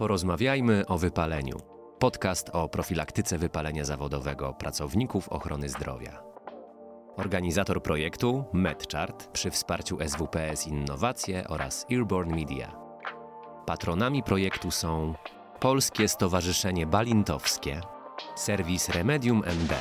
Porozmawiajmy o wypaleniu. Podcast o profilaktyce wypalenia zawodowego pracowników ochrony zdrowia. Organizator projektu MedChart przy wsparciu SWPS Innowacje oraz Earborn Media. Patronami projektu są Polskie Stowarzyszenie Balintowskie, serwis Remedium MD.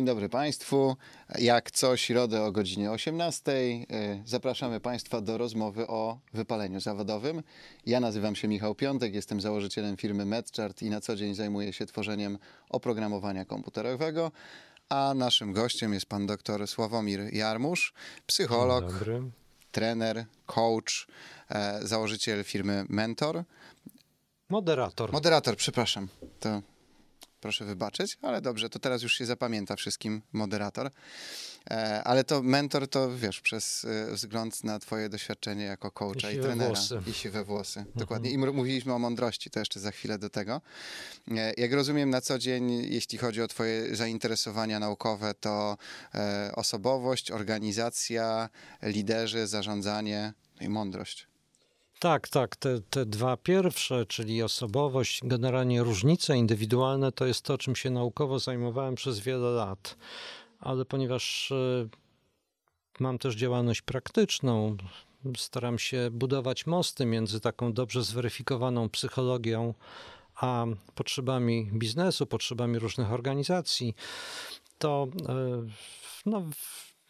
Dzień dobry Państwu. Jak co środę o godzinie 18 y, zapraszamy Państwa do rozmowy o wypaleniu zawodowym. Ja nazywam się Michał Piątek, jestem założycielem firmy MedChart i na co dzień zajmuję się tworzeniem oprogramowania komputerowego. A naszym gościem jest pan dr Sławomir Jarmusz, psycholog, trener, coach, e, założyciel firmy Mentor. Moderator. Moderator, przepraszam. To proszę wybaczyć, ale dobrze, to teraz już się zapamięta wszystkim moderator. E, ale to mentor to, wiesz, przez e, wzgląd na twoje doświadczenie jako coacha i, i trenera. Włosy. I siwe włosy. Mhm. Dokładnie. I mówiliśmy o mądrości, to jeszcze za chwilę do tego. E, jak rozumiem na co dzień, jeśli chodzi o twoje zainteresowania naukowe, to osobowość, organizacja, liderzy, zarządzanie no i mądrość. Tak, tak. Te, te dwa pierwsze, czyli osobowość, generalnie różnice indywidualne, to jest to, czym się naukowo zajmowałem przez wiele lat. Ale ponieważ e, mam też działalność praktyczną, staram się budować mosty między taką dobrze zweryfikowaną psychologią a potrzebami biznesu, potrzebami różnych organizacji, to e, no,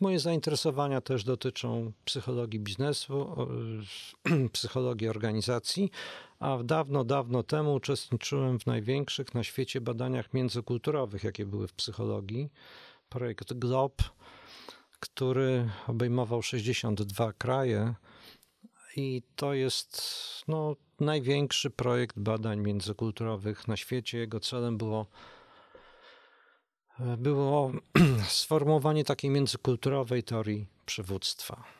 Moje zainteresowania też dotyczą psychologii biznesu, psychologii organizacji, a dawno, dawno temu uczestniczyłem w największych na świecie badaniach międzykulturowych, jakie były w psychologii. Projekt GLOB, który obejmował 62 kraje i to jest no, największy projekt badań międzykulturowych na świecie. Jego celem było było sformułowanie takiej międzykulturowej teorii przywództwa.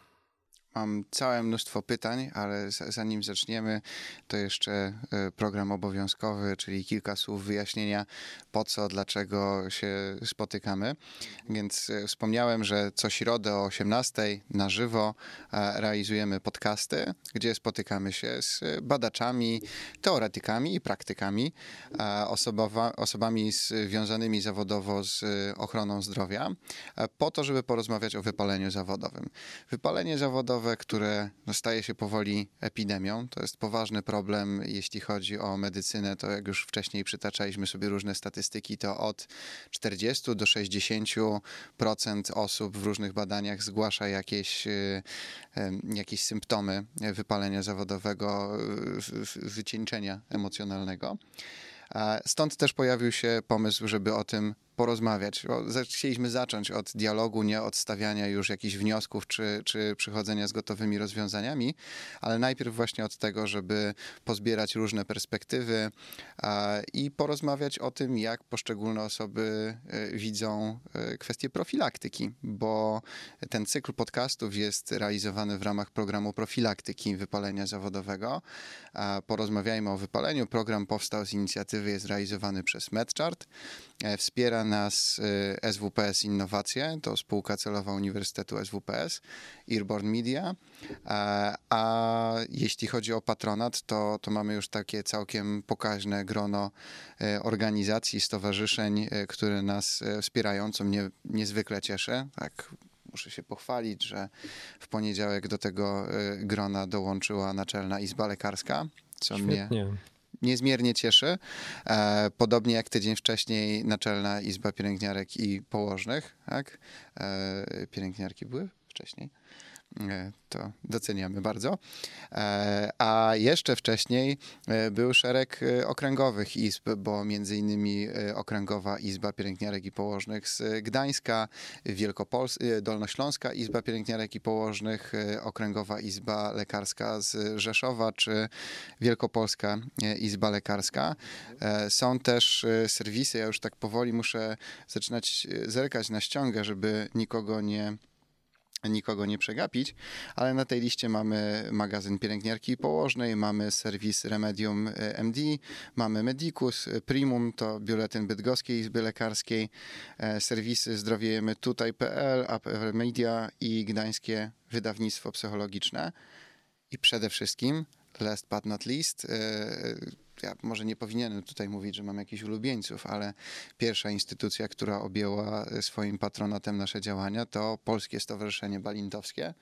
Mam całe mnóstwo pytań, ale zanim zaczniemy, to jeszcze e, program obowiązkowy, czyli kilka słów wyjaśnienia po co, dlaczego się spotykamy. Więc e, wspomniałem, że co środę o 18 na żywo e, realizujemy podcasty, gdzie spotykamy się z badaczami, teoretykami i praktykami, osobowa, osobami związanymi zawodowo z ochroną zdrowia, po to, żeby porozmawiać o wypaleniu zawodowym. Wypalenie zawodowe które staje się powoli epidemią. To jest poważny problem, jeśli chodzi o medycynę. To jak już wcześniej przytaczaliśmy sobie różne statystyki, to od 40 do 60% osób w różnych badaniach zgłasza jakieś, y, jakieś symptomy wypalenia zawodowego, wycieńczenia emocjonalnego. Stąd też pojawił się pomysł, żeby o tym porozmawiać. Chcieliśmy zacząć od dialogu, nie od stawiania już jakichś wniosków czy, czy przychodzenia z gotowymi rozwiązaniami, ale najpierw właśnie od tego, żeby pozbierać różne perspektywy i porozmawiać o tym, jak poszczególne osoby e, widzą e, kwestie profilaktyki, bo ten cykl podcastów jest realizowany w ramach programu profilaktyki wypalenia zawodowego. Porozmawiajmy o wypaleniu. Program powstał z inicjatywy, jest realizowany przez MedChart. E, wspiera nas y, SWPS Innowacje, to spółka celowa Uniwersytetu SWPS, Earborn Media, a, a jeśli chodzi o patronat, to, to mamy już takie całkiem pokaźne grono y, organizacji, stowarzyszeń, y, które nas wspierają, co mnie niezwykle cieszy. Tak, muszę się pochwalić, że w poniedziałek do tego grona dołączyła Naczelna Izba Lekarska, co Świetnie. mnie niezmiernie cieszy. E, podobnie jak tydzień wcześniej Naczelna Izba Pielęgniarek i Położnych, tak? E, pielęgniarki były wcześniej. E, to doceniamy bardzo. E, a jeszcze wcześniej e, był szereg okręgowych izb, bo między innymi Okręgowa Izba Pielęgniarek i Położnych z Gdańska, Wielkopols Dolnośląska Izba Pielęgniarek i Położnych, Okręgowa Izba Lekarska z Rzeszowa czy Wielkopolska Izba Lekarska. Są też serwisy, ja już tak powoli muszę zaczynać zerkać na ściągę, żeby nikogo nie nikogo nie przegapić, ale na tej liście mamy magazyn pielęgniarki położnej, mamy serwis Remedium e, MD, mamy Medicus, e, Primum to biuletyn Bydgoskiej Izby Lekarskiej, e, serwisy zdrowiejemy tutaj.pl, APR Media i Gdańskie Wydawnictwo Psychologiczne. I przede wszystkim, last but not least, ja może nie powinienem tutaj mówić, że mam jakichś ulubieńców, ale pierwsza instytucja, która objęła swoim patronatem nasze działania, to Polskie Stowarzyszenie Balintowskie.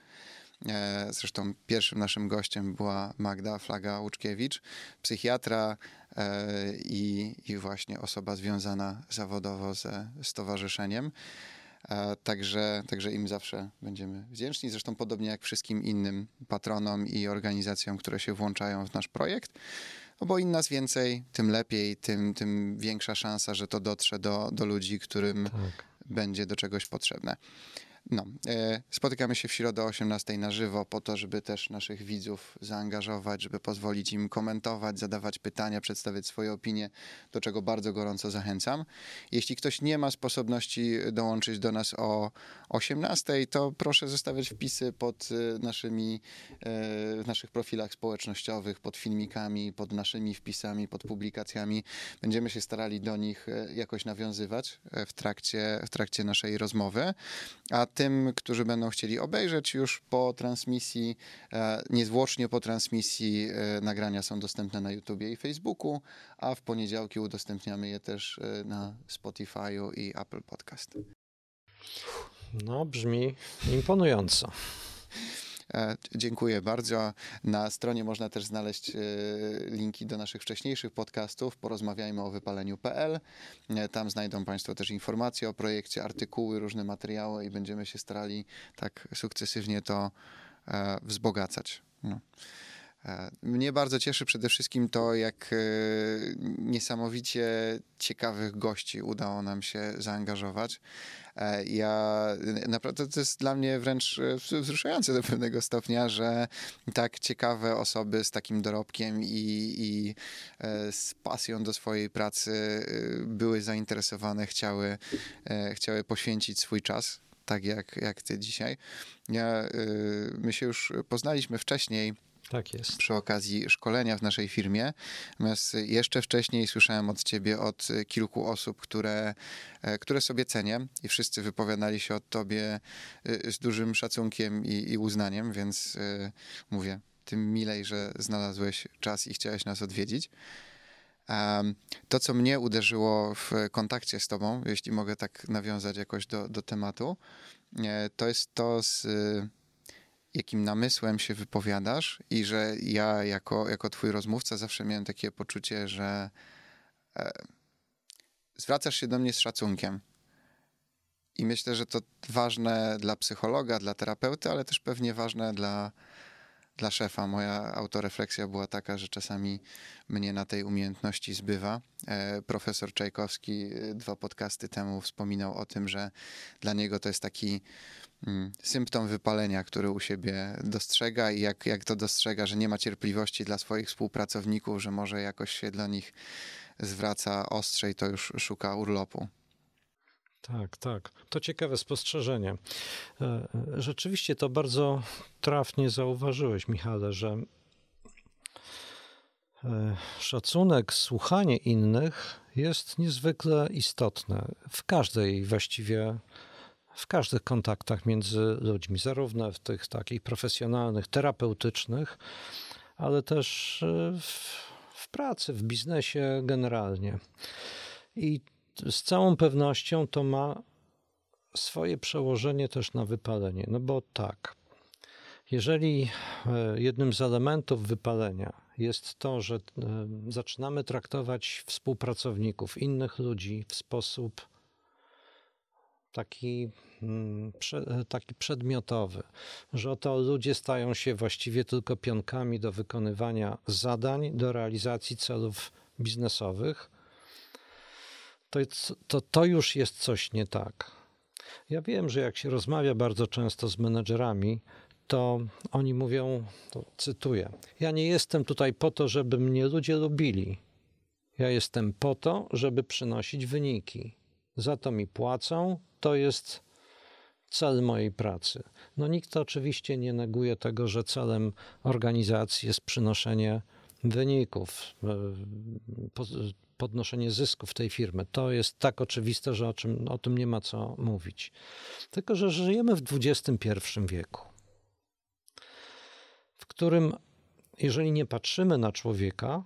E, zresztą pierwszym naszym gościem była Magda Flaga-Łuczkiewicz, psychiatra e, i, i właśnie osoba związana zawodowo ze stowarzyszeniem. E, także, także im zawsze będziemy wdzięczni. Zresztą podobnie jak wszystkim innym patronom i organizacjom, które się włączają w nasz projekt. No bo im nas więcej, tym lepiej, tym, tym większa szansa, że to dotrze do, do ludzi, którym tak. będzie do czegoś potrzebne. No, e, spotykamy się w środę o 18 na żywo po to, żeby też naszych widzów zaangażować, żeby pozwolić im komentować, zadawać pytania, przedstawiać swoje opinie, do czego bardzo gorąco zachęcam. Jeśli ktoś nie ma sposobności dołączyć do nas o 18, to proszę zostawiać wpisy pod e, naszymi, w e, naszych profilach społecznościowych, pod filmikami, pod naszymi wpisami, pod publikacjami. Będziemy się starali do nich jakoś nawiązywać w trakcie, w trakcie naszej rozmowy. A tym, którzy będą chcieli obejrzeć już po transmisji, e, niezwłocznie po transmisji, e, nagrania są dostępne na YouTubie i Facebooku, a w poniedziałki udostępniamy je też e, na Spotify'u i Apple Podcast. No, brzmi imponująco. E, dziękuję bardzo. Na stronie można też znaleźć e, linki do naszych wcześniejszych podcastów. Porozmawiajmy o wypaleniu.pl. E, tam znajdą Państwo też informacje o projekcie, artykuły, różne materiały i będziemy się starali tak sukcesywnie to wzbogacać. No. Mnie bardzo cieszy przede wszystkim to, jak niesamowicie ciekawych gości udało nam się zaangażować. E, ja naprawdę to jest dla mnie wręcz e, wzruszające do pewnego stopnia, że tak ciekawe osoby z takim dorobkiem i, i e, z pasją do swojej pracy były zainteresowane, chciały, chciały poświęcić swój czas, tak jak, jak ty dzisiaj. Ja, my się już poznaliśmy wcześniej tak jest. Przy okazji szkolenia w naszej firmie. Natomiast jeszcze wcześniej słyszałem od ciebie, od kilku osób, które, e, które sobie cenię i wszyscy wypowiadali się o tobie e, z dużym szacunkiem i, i uznaniem, więc e, mówię, tym milej, że znalazłeś czas i chciałeś nas odwiedzić. To, co mnie uderzyło w kontakcie z Tobą, jeśli mogę tak nawiązać jakoś do, do tematu, to jest to z jakim namysłem się wypowiadasz i że ja jako, jako twój rozmówca zawsze miałem takie poczucie, że e, zwracasz się do mnie z szacunkiem. I myślę, że to ważne dla psychologa, dla terapeuty, ale też pewnie ważne dla, dla szefa. Moja autorefleksja była taka, że czasami mnie na tej umiejętności zbywa. E, profesor Czajkowski e, dwa podcasty temu wspominał o tym, że dla niego to jest taki mm, symptom wypalenia, który u siebie dostrzega i jak, jak to dostrzega, że nie ma cierpliwości dla swoich współpracowników, że może jakoś się dla nich zwraca ostrzej, to już szuka urlopu. Tak, tak. To ciekawe spostrzeżenie. E, rzeczywiście to bardzo trafnie zauważyłeś, Michale, że e, szacunek, słuchanie innych jest niezwykle istotne w każdej właściwie w każdych kontaktach między ludźmi, zarówno w tych takich profesjonalnych, terapeutycznych, ale też e, w, w pracy, w biznesie generalnie. I z całą pewnością to ma swoje przełożenie też na wypalenie. No bo tak, jeżeli e, jednym z elementów wypalenia jest to, że e, zaczynamy traktować współpracowników, innych ludzi w sposób taki, mm, taki przedmiotowy, że oto ludzie stają się właściwie tylko pionkami do wykonywania zadań, do realizacji celów biznesowych, to, to, to już jest coś nie tak. Ja wiem, że jak się rozmawia bardzo często z menedżerami, to oni mówią, to cytuję: Ja nie jestem tutaj po to, żeby mnie ludzie lubili. Ja jestem po to, żeby przynosić wyniki. Za to mi płacą. To jest cel mojej pracy. No nikt oczywiście nie neguje tego, że celem organizacji jest przynoszenie wyników, e, podnoszenie zysków tej firmy. To jest tak oczywiste, że o, czym, o tym nie ma co mówić. Tylko, że żyjemy w XXI wieku, w którym jeżeli nie patrzymy na człowieka,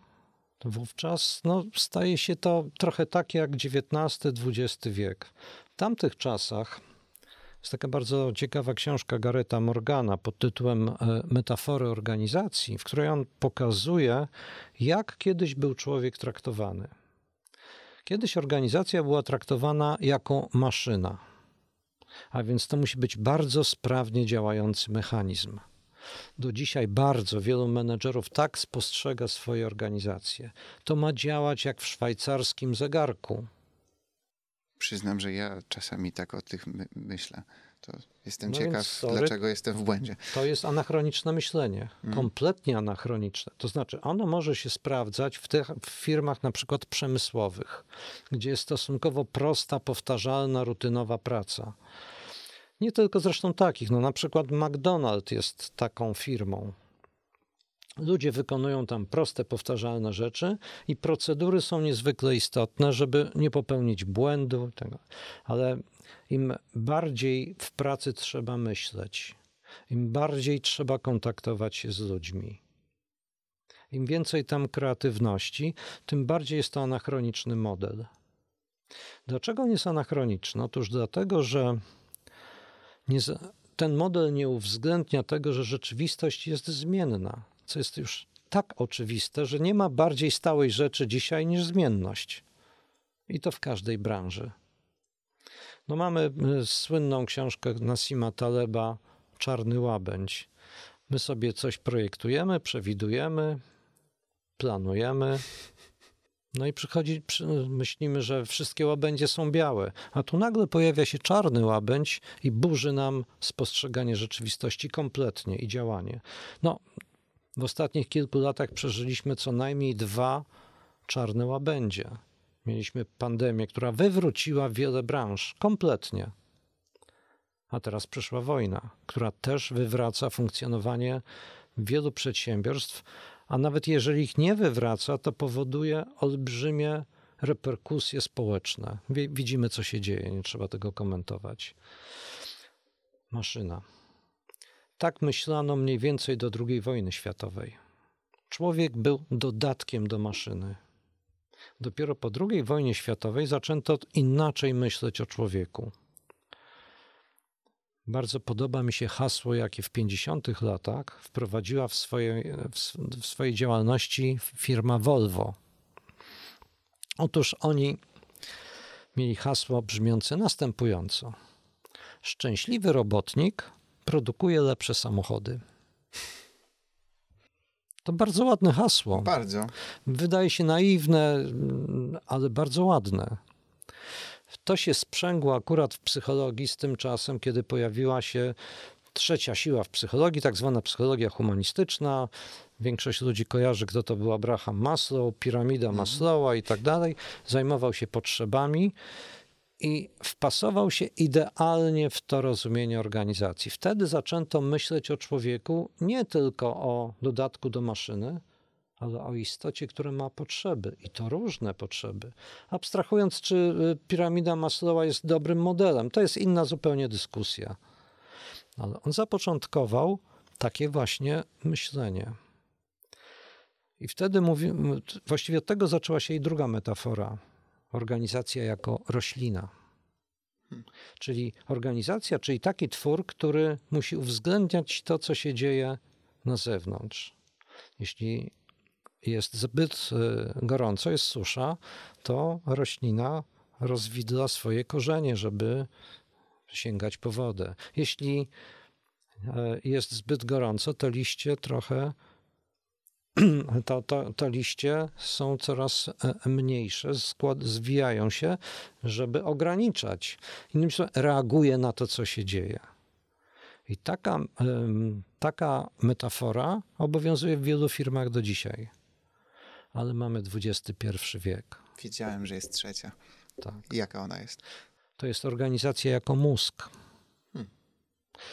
to wówczas no, staje się to trochę tak jak XIX-XX wiek. W tamtych czasach jest taka bardzo ciekawa książka Gareta Morgana pod tytułem e, Metafory organizacji, w której on pokazuje, jak kiedyś był człowiek traktowany. Kiedyś organizacja była traktowana jako maszyna, a więc to musi być bardzo sprawnie działający mechanizm. Do dzisiaj bardzo wielu menedżerów tak spostrzega swoje organizacje. To ma działać jak w szwajcarskim zegarku. Przyznam, że ja czasami tak o tych my myślę. To jestem no ciekaw, sorry, dlaczego jestem w błędzie. To jest anachroniczne myślenie, mm. kompletnie anachroniczne. To znaczy, ono może się sprawdzać w tych w firmach na przykład przemysłowych, gdzie jest stosunkowo prosta, powtarzalna, rutynowa praca. Nie tylko zresztą takich, no na przykład McDonald's jest taką firmą. Ludzie wykonują tam proste, powtarzalne rzeczy i procedury są niezwykle istotne, żeby nie popełnić błędu. Tego. Ale im bardziej w pracy trzeba myśleć, im bardziej trzeba kontaktować się z ludźmi, im więcej tam kreatywności, tym bardziej jest to anachroniczny model. Dlaczego nie jest anachroniczny? Otóż dlatego, że ten model nie uwzględnia tego, że rzeczywistość jest zmienna, co jest już tak oczywiste, że nie ma bardziej stałej rzeczy dzisiaj niż zmienność. I to w każdej branży. No mamy y, słynną książkę Nasima Taleba Czarny łabędź. My sobie coś projektujemy, przewidujemy, planujemy, no i przychodzi, myślimy, że wszystkie łabędzie są białe, a tu nagle pojawia się czarny łabędź i burzy nam spostrzeganie rzeczywistości kompletnie i działanie. No, w ostatnich kilku latach przeżyliśmy co najmniej dwa czarne łabędzie. Mieliśmy pandemię, która wywróciła wiele branż kompletnie. A teraz przyszła wojna, która też wywraca funkcjonowanie wielu przedsiębiorstw, a nawet jeżeli ich nie wywraca, to powoduje olbrzymie reperkusje społeczne. Widzimy, co się dzieje, nie trzeba tego komentować. Maszyna. Tak myślano mniej więcej do II wojny światowej. Człowiek był dodatkiem do maszyny. Dopiero po II wojnie światowej zaczęto inaczej myśleć o człowieku. Bardzo podoba mi się hasło, jakie w 50 latach wprowadziła w swojej, w swojej działalności firma Volvo. Otóż oni mieli hasło brzmiące następująco: Szczęśliwy robotnik produkuje lepsze samochody. To bardzo ładne hasło. Bardzo. Wydaje się naiwne, ale bardzo ładne. To się sprzęgło akurat w psychologii z tym czasem, kiedy pojawiła się trzecia siła w psychologii, tak zwana psychologia humanistyczna. Większość ludzi kojarzy, kto to był Abraham Maslow, piramida mhm. Maslowa i tak dalej. Zajmował się potrzebami i wpasował się idealnie w to rozumienie organizacji. Wtedy zaczęto myśleć o człowieku nie tylko o dodatku do maszyny, ale o istocie, która ma potrzeby i to różne potrzeby. Abstrahując, czy y, piramida Maslowa jest dobrym modelem, to jest inna zupełnie dyskusja. Ale on zapoczątkował takie właśnie myślenie. I wtedy mówi, właściwie od tego zaczęła się i druga metafora organizacja jako roślina. Czyli organizacja, czyli taki twór, który musi uwzględniać to, co się dzieje na zewnątrz. Jeśli jest zbyt e, gorąco, jest susza, to roślina rozwidla swoje korzenie, żeby sięgać po wodę. Jeśli e, jest zbyt gorąco, to liście trochę to, to, to liście są coraz e, mniejsze, skład, zwijają się, żeby ograniczać. Innymi słowy, reaguje na to, co się dzieje. I taka, taka metafora obowiązuje w wielu firmach do dzisiaj ale mamy XXI wiek. Wiedziałem, że jest trzecia. Tak. I jaka ona jest? To jest organizacja jako mózg. Hmm.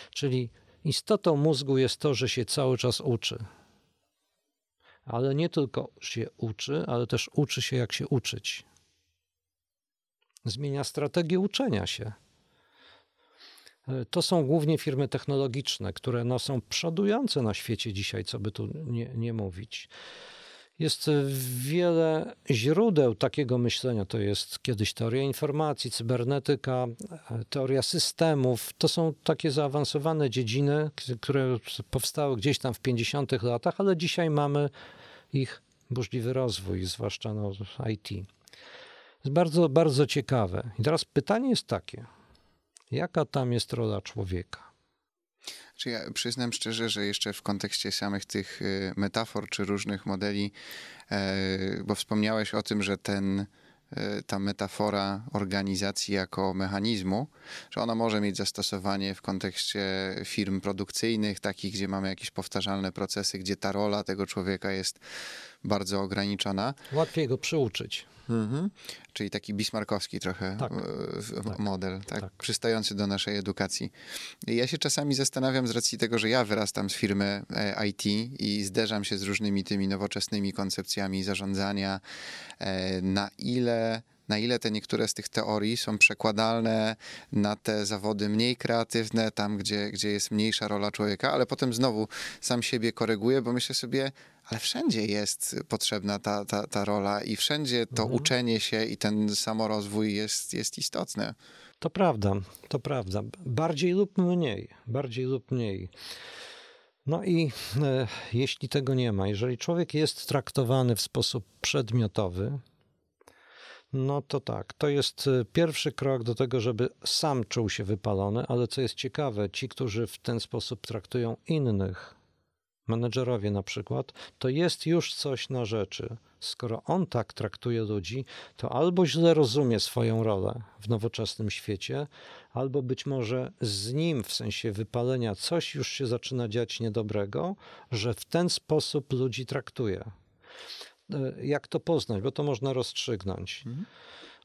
Czyli istotą mózgu jest to, że się cały czas uczy. Ale nie tylko się uczy, ale też uczy się, jak się uczyć. Zmienia strategię uczenia się. To są głównie firmy technologiczne, które no, są przodujące na świecie dzisiaj, co by tu nie, nie mówić. Jest wiele źródeł takiego myślenia. To jest kiedyś teoria informacji, cybernetyka, teoria systemów. To są takie zaawansowane dziedziny, które powstały gdzieś tam w 50 latach, ale dzisiaj mamy ich burzliwy rozwój, zwłaszcza no, IT. Jest bardzo, bardzo ciekawe. I teraz pytanie jest takie: jaka tam jest rola człowieka? Czy ja przyznam szczerze, że jeszcze w kontekście samych tych y, metafor czy różnych modeli, e, bo wspomniałeś o tym, że ten, ta metafora organizacji jako mechanizmu, że ona może mieć zastosowanie w kontekście firm produkcyjnych, takich, gdzie mamy jakieś powtarzalne procesy, gdzie ta rola tego człowieka jest bardzo ograniczona. Łatwiej go przyuczyć. Mhm. Czyli taki bismarkowski trochę tak, tak, model, tak, tak, przystający do naszej edukacji. Ja się czasami zastanawiam z racji tego, że ja wyrastam z firmy e, IT i zderzam się z różnymi tymi nowoczesnymi koncepcjami zarządzania, e, na ile na ile te niektóre z tych teorii są przekładalne na te zawody mniej kreatywne, tam gdzie, gdzie jest mniejsza rola człowieka, ale potem znowu sam siebie koryguję, bo myślę sobie, ale wszędzie jest potrzebna ta, ta, ta rola i wszędzie to mhm. uczenie się i ten samorozwój jest, jest istotny. To prawda, to prawda. Bardziej lub mniej, bardziej lub mniej. No i e, jeśli tego nie ma, jeżeli człowiek jest traktowany w sposób przedmiotowy, no to tak, to jest e, pierwszy krok do tego, żeby sam czuł się wypalony, ale co jest ciekawe, ci, którzy w ten sposób traktują innych, menedżerowie na przykład, to jest już coś na rzeczy. Skoro on tak traktuje ludzi, to albo źle rozumie swoją rolę w nowoczesnym świecie, albo być może z nim w sensie wypalenia coś już się zaczyna dziać niedobrego, że w ten sposób ludzi traktuje. E, jak to poznać? Bo to można rozstrzygnąć. Mhm.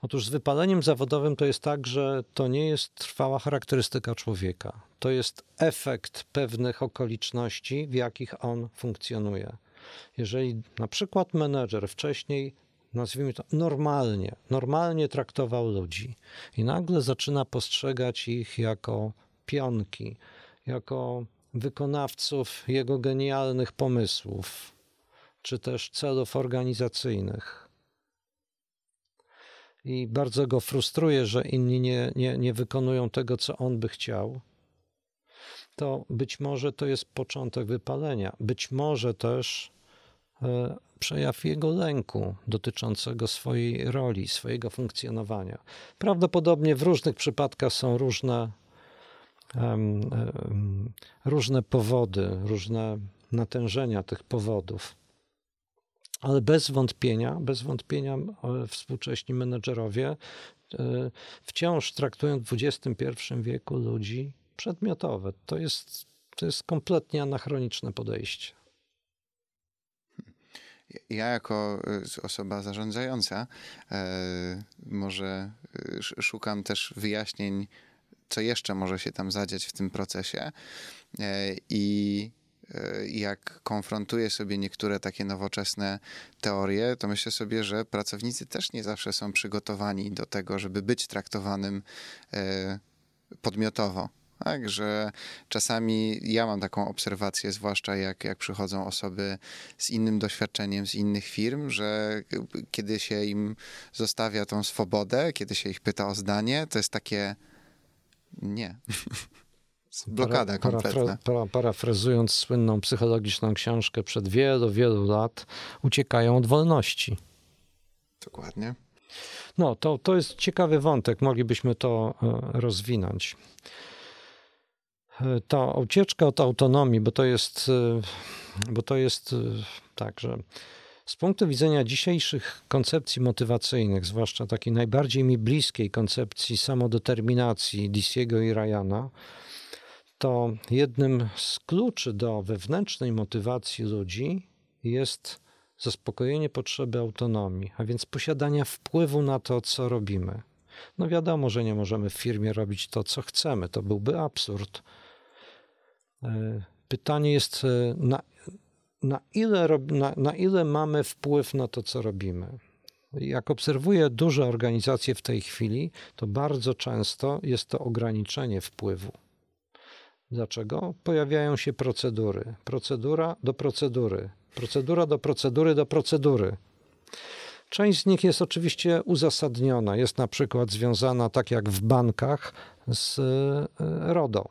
Otóż z wypaleniem zawodowym to jest tak, że to nie jest trwała charakterystyka człowieka. To jest efekt pewnych okoliczności, w jakich on funkcjonuje. Jeżeli na przykład menedżer wcześniej, nazwijmy to normalnie, normalnie traktował ludzi i nagle zaczyna postrzegać ich jako pionki, jako wykonawców jego genialnych pomysłów, czy też celów organizacyjnych i bardzo go frustruje, że inni nie, nie, nie wykonują tego, co on by chciał, to być może to jest początek wypalenia. Być może też e, przejaw jego lęku dotyczącego swojej roli, swojego funkcjonowania. Prawdopodobnie w różnych przypadkach są różne, różne powody, różne natężenia tych powodów. Ale bez wątpienia, bez wątpienia e, współcześni menedżerowie e, wciąż traktują w XXI wieku ludzi przedmiotowe. To jest, to jest kompletnie anachroniczne podejście. Ja jako e, osoba zarządzająca może szukam też wyjaśnień, co jeszcze może się tam zadziać w tym procesie i jak konfrontuję sobie niektóre takie nowoczesne teorie, to myślę sobie, że pracownicy też nie zawsze są przygotowani do tego, żeby być traktowanym e, podmiotowo. Tak, że czasami ja mam taką obserwację, zwłaszcza jak, jak przychodzą osoby z innym doświadczeniem z innych firm, że kiedy się im zostawia tą swobodę, kiedy się ich pyta o zdanie, to jest takie nie. Blokada para, kompletna. Para, parafrazując słynną psychologiczną książkę przed wielu, wielu lat, uciekają od wolności. Dokładnie. No, to, to jest ciekawy wątek, moglibyśmy to e, rozwinąć. E, ta ucieczka od autonomii, bo to jest, e, bo to jest tak, że z punktu widzenia dzisiejszych koncepcji motywacyjnych, zwłaszcza takiej najbardziej mi bliskiej koncepcji samodeterminacji Dissiego i Ryana, to jednym z kluczy do wewnętrznej motywacji ludzi jest zaspokojenie potrzeby autonomii, a więc posiadania wpływu na to, co robimy. No wiadomo, że nie możemy w firmie robić to, co chcemy, to byłby absurd. Pytanie jest, na, na, ile, na, na ile mamy wpływ na to, co robimy. Jak obserwuję duże organizacje w tej chwili, to bardzo często jest to ograniczenie wpływu. Dlaczego? Pojawiają się procedury. Procedura do procedury. Procedura do procedury do procedury. Część z nich jest oczywiście uzasadniona. Jest na przykład związana, tak jak w bankach, z e, RODO.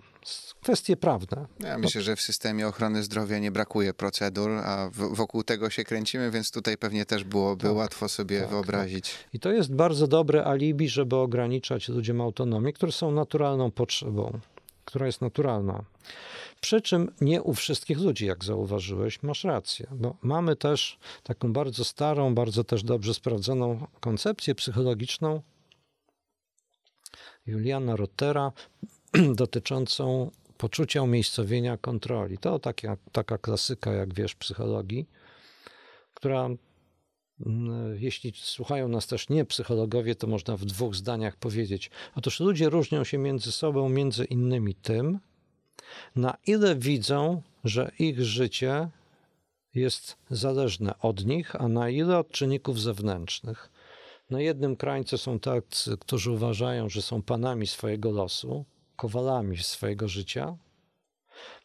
Kwestie prawne. Ja myślę, że w systemie ochrony zdrowia nie brakuje procedur, a wokół tego się kręcimy, więc tutaj pewnie też byłoby tak, łatwo sobie tak, wyobrazić. Tak. I to jest bardzo dobre alibi, żeby ograniczać ludziom autonomię, które są naturalną potrzebą, która jest naturalna. Przy czym nie u wszystkich ludzi, jak zauważyłeś, masz rację, bo mamy też taką bardzo starą, bardzo też dobrze sprawdzoną koncepcję psychologiczną Juliana Rottera dotyczącą poczucia umiejscowienia kontroli. To taka, taka klasyka, jak wiesz, psychologii, która jeśli słuchają nas też nie psychologowie, to można w dwóch zdaniach powiedzieć. Otóż ludzie różnią się między sobą, między innymi tym, na ile widzą, że ich życie jest zależne od nich, a na ile od czynników zewnętrznych. Na jednym krańcu są tacy, którzy uważają, że są panami swojego losu, kowalami swojego życia.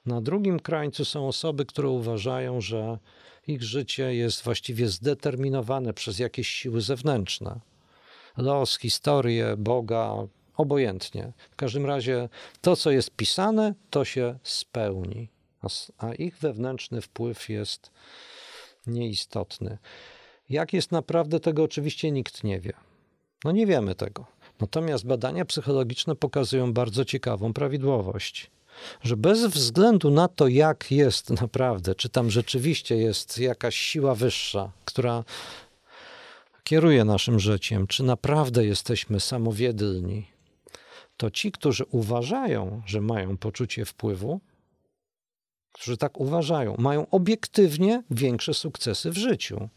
Na drugim krańcu są osoby, które uważają, że ich życie jest właściwie zdeterminowane przez jakieś siły zewnętrzne. Los, historię, Boga, obojętnie. W każdym razie to, co jest pisane, to się spełni, a, ich wewnętrzny wpływ jest nieistotny. Jak jest naprawdę, tego oczywiście nikt nie wie. No nie wiemy tego. Natomiast badania psychologiczne pokazują bardzo ciekawą prawidłowość, że bez względu na to, jak jest naprawdę, czy tam rzeczywiście jest jakaś siła wyższa, która kieruje naszym życiem, czy naprawdę jesteśmy samowiedlni, to ci, którzy uważają, że mają poczucie wpływu, którzy tak uważają, mają obiektywnie większe sukcesy w życiu,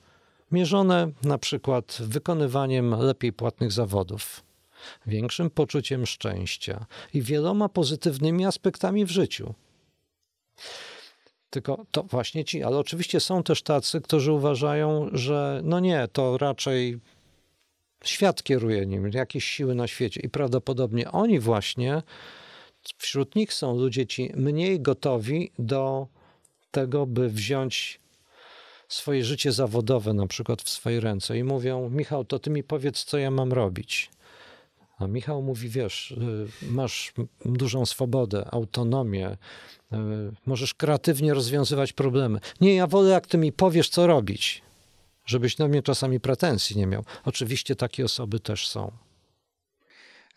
mierzone na przykład wykonywaniem lepiej płatnych zawodów, większym poczuciem szczęścia i wieloma pozytywnymi aspektami w życiu. Tylko to właśnie ci, ale oczywiście są też tacy, którzy uważają, że no nie, to raczej Świat kieruje nim, jakieś siły na świecie i prawdopodobnie oni właśnie, wśród nich są ludzie ci mniej gotowi do tego, by wziąć swoje życie zawodowe na przykład w swoje ręce i mówią: Michał, to ty mi powiedz, co ja mam robić. A Michał mówi: Wiesz, y, masz dużą swobodę, autonomię, y, możesz kreatywnie rozwiązywać problemy. Nie, ja wolę, jak ty mi powiesz, co robić żebyś na mnie czasami pretensji nie miał. Oczywiście takie osoby też są.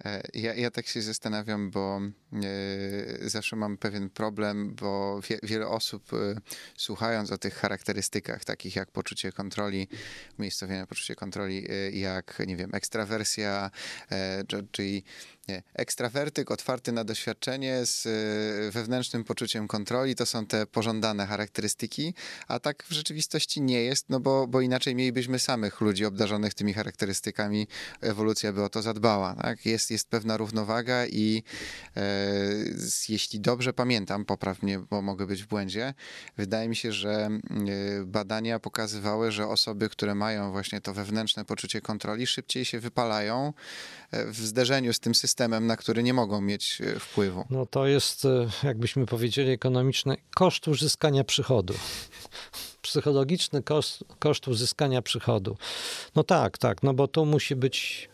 E, ja, ja tak się zastanawiam, bo e, zawsze mam pewien problem, bo wie, wiele osób e, słuchając o tych charakterystykach, takich jak poczucie kontroli, umiejscowienia poczucie kontroli, jak, nie wiem, ekstrawersja, czyli nie. Ekstrawertyk otwarty na doświadczenie z y, wewnętrznym poczuciem kontroli to są te pożądane charakterystyki, a tak w rzeczywistości nie jest, no bo, bo inaczej mielibyśmy samych ludzi obdarzonych tymi charakterystykami, ewolucja by o to zadbała. Tak? Jest, jest pewna równowaga i e, jeśli dobrze pamiętam, poprawnie, bo mogę być w błędzie, wydaje mi się, że e, badania pokazywały, że osoby, które mają właśnie to wewnętrzne poczucie kontroli, szybciej się wypalają e, w zderzeniu z tym systemem, systemem, na który nie mogą mieć e, wpływu. No to jest, e, jakbyśmy powiedzieli, ekonomiczny koszt uzyskania przychodu. Psychologiczny koszt, koszt uzyskania przychodu. No tak, tak, no bo to musi być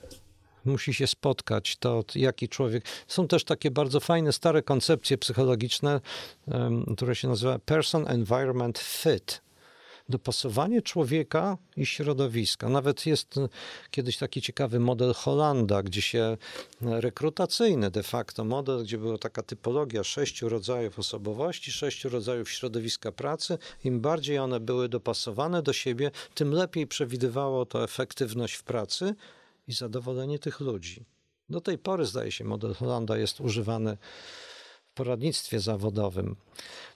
musi się spotkać, to jaki człowiek. Są też takie bardzo fajne, stare koncepcje psychologiczne, um, które się nazywa Person Environment Fit dopasowanie człowieka i środowiska. Nawet jest e, kiedyś taki ciekawy model Holanda, gdzie się e, rekrutacyjny de facto model, gdzie była taka typologia sześciu rodzajów osobowości, sześciu rodzajów środowiska pracy. Im bardziej one były dopasowane do siebie, tym lepiej przewidywało to efektywność w pracy i zadowolenie tych ludzi. Do tej pory, zdaje się, model Holanda jest używany w poradnictwie zawodowym.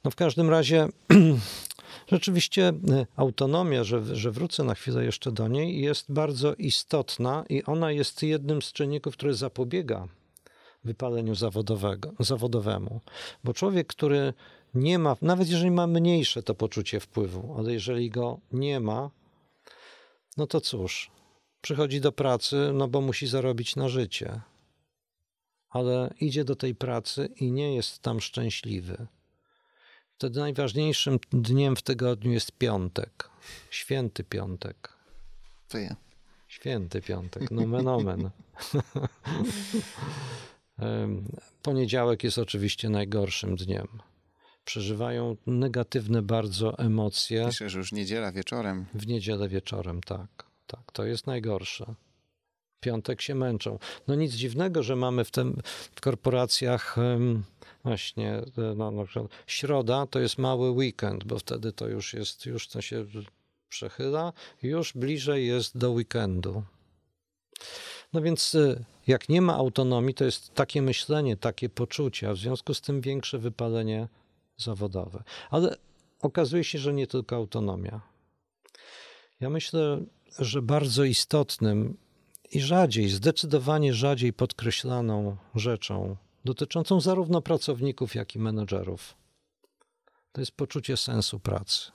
No w każdym razie Rzeczywiście e, autonomia, że, że wrócę na chwilę jeszcze do niej, jest bardzo istotna i ona jest jednym z czynników, który zapobiega wypaleniu zawodowego, zawodowemu. Bo człowiek, który nie ma, nawet jeżeli ma mniejsze to poczucie wpływu, ale jeżeli go nie ma, no to cóż, przychodzi do pracy, no bo musi zarobić na życie, ale idzie do tej pracy i nie jest tam szczęśliwy. Wtedy najważniejszym dniem w tygodniu jest piątek, święty piątek. To ja. Święty piątek, nomen omen. Poniedziałek jest oczywiście najgorszym dniem. Przeżywają negatywne bardzo emocje. Myślę, że już niedziela wieczorem. W niedzielę wieczorem, tak. Tak, to jest najgorsze. Piątek się męczą. No nic dziwnego, że mamy w, tym, w korporacjach właśnie e, no, na przykład środa to jest mały weekend, bo wtedy to już jest, już to się przechyla, już bliżej jest do weekendu. No więc y, jak nie ma autonomii, to jest takie myślenie, takie poczucia, w związku z tym większe wypalenie zawodowe. Ale okazuje się, że nie tylko autonomia. Ja myślę, że bardzo istotnym i rzadziej, zdecydowanie rzadziej podkreślaną rzeczą dotyczącą zarówno pracowników, jak i menedżerów, to jest poczucie sensu pracy.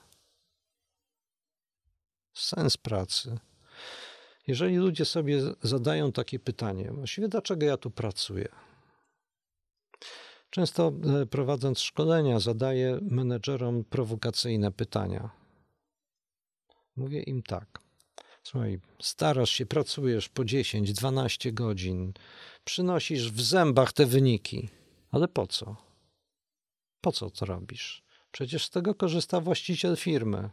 Sens pracy jeżeli ludzie sobie zadają takie pytanie, właściwie dlaczego ja tu pracuję? Często e, prowadząc szkolenia, zadaję menedżerom prowokacyjne pytania. Mówię im tak. Słuchaj, starasz się, pracujesz po 10, 12 godzin, przynosisz w zębach te wyniki, ale po co? Po co to robisz? Przecież z tego korzysta właściciel firmy.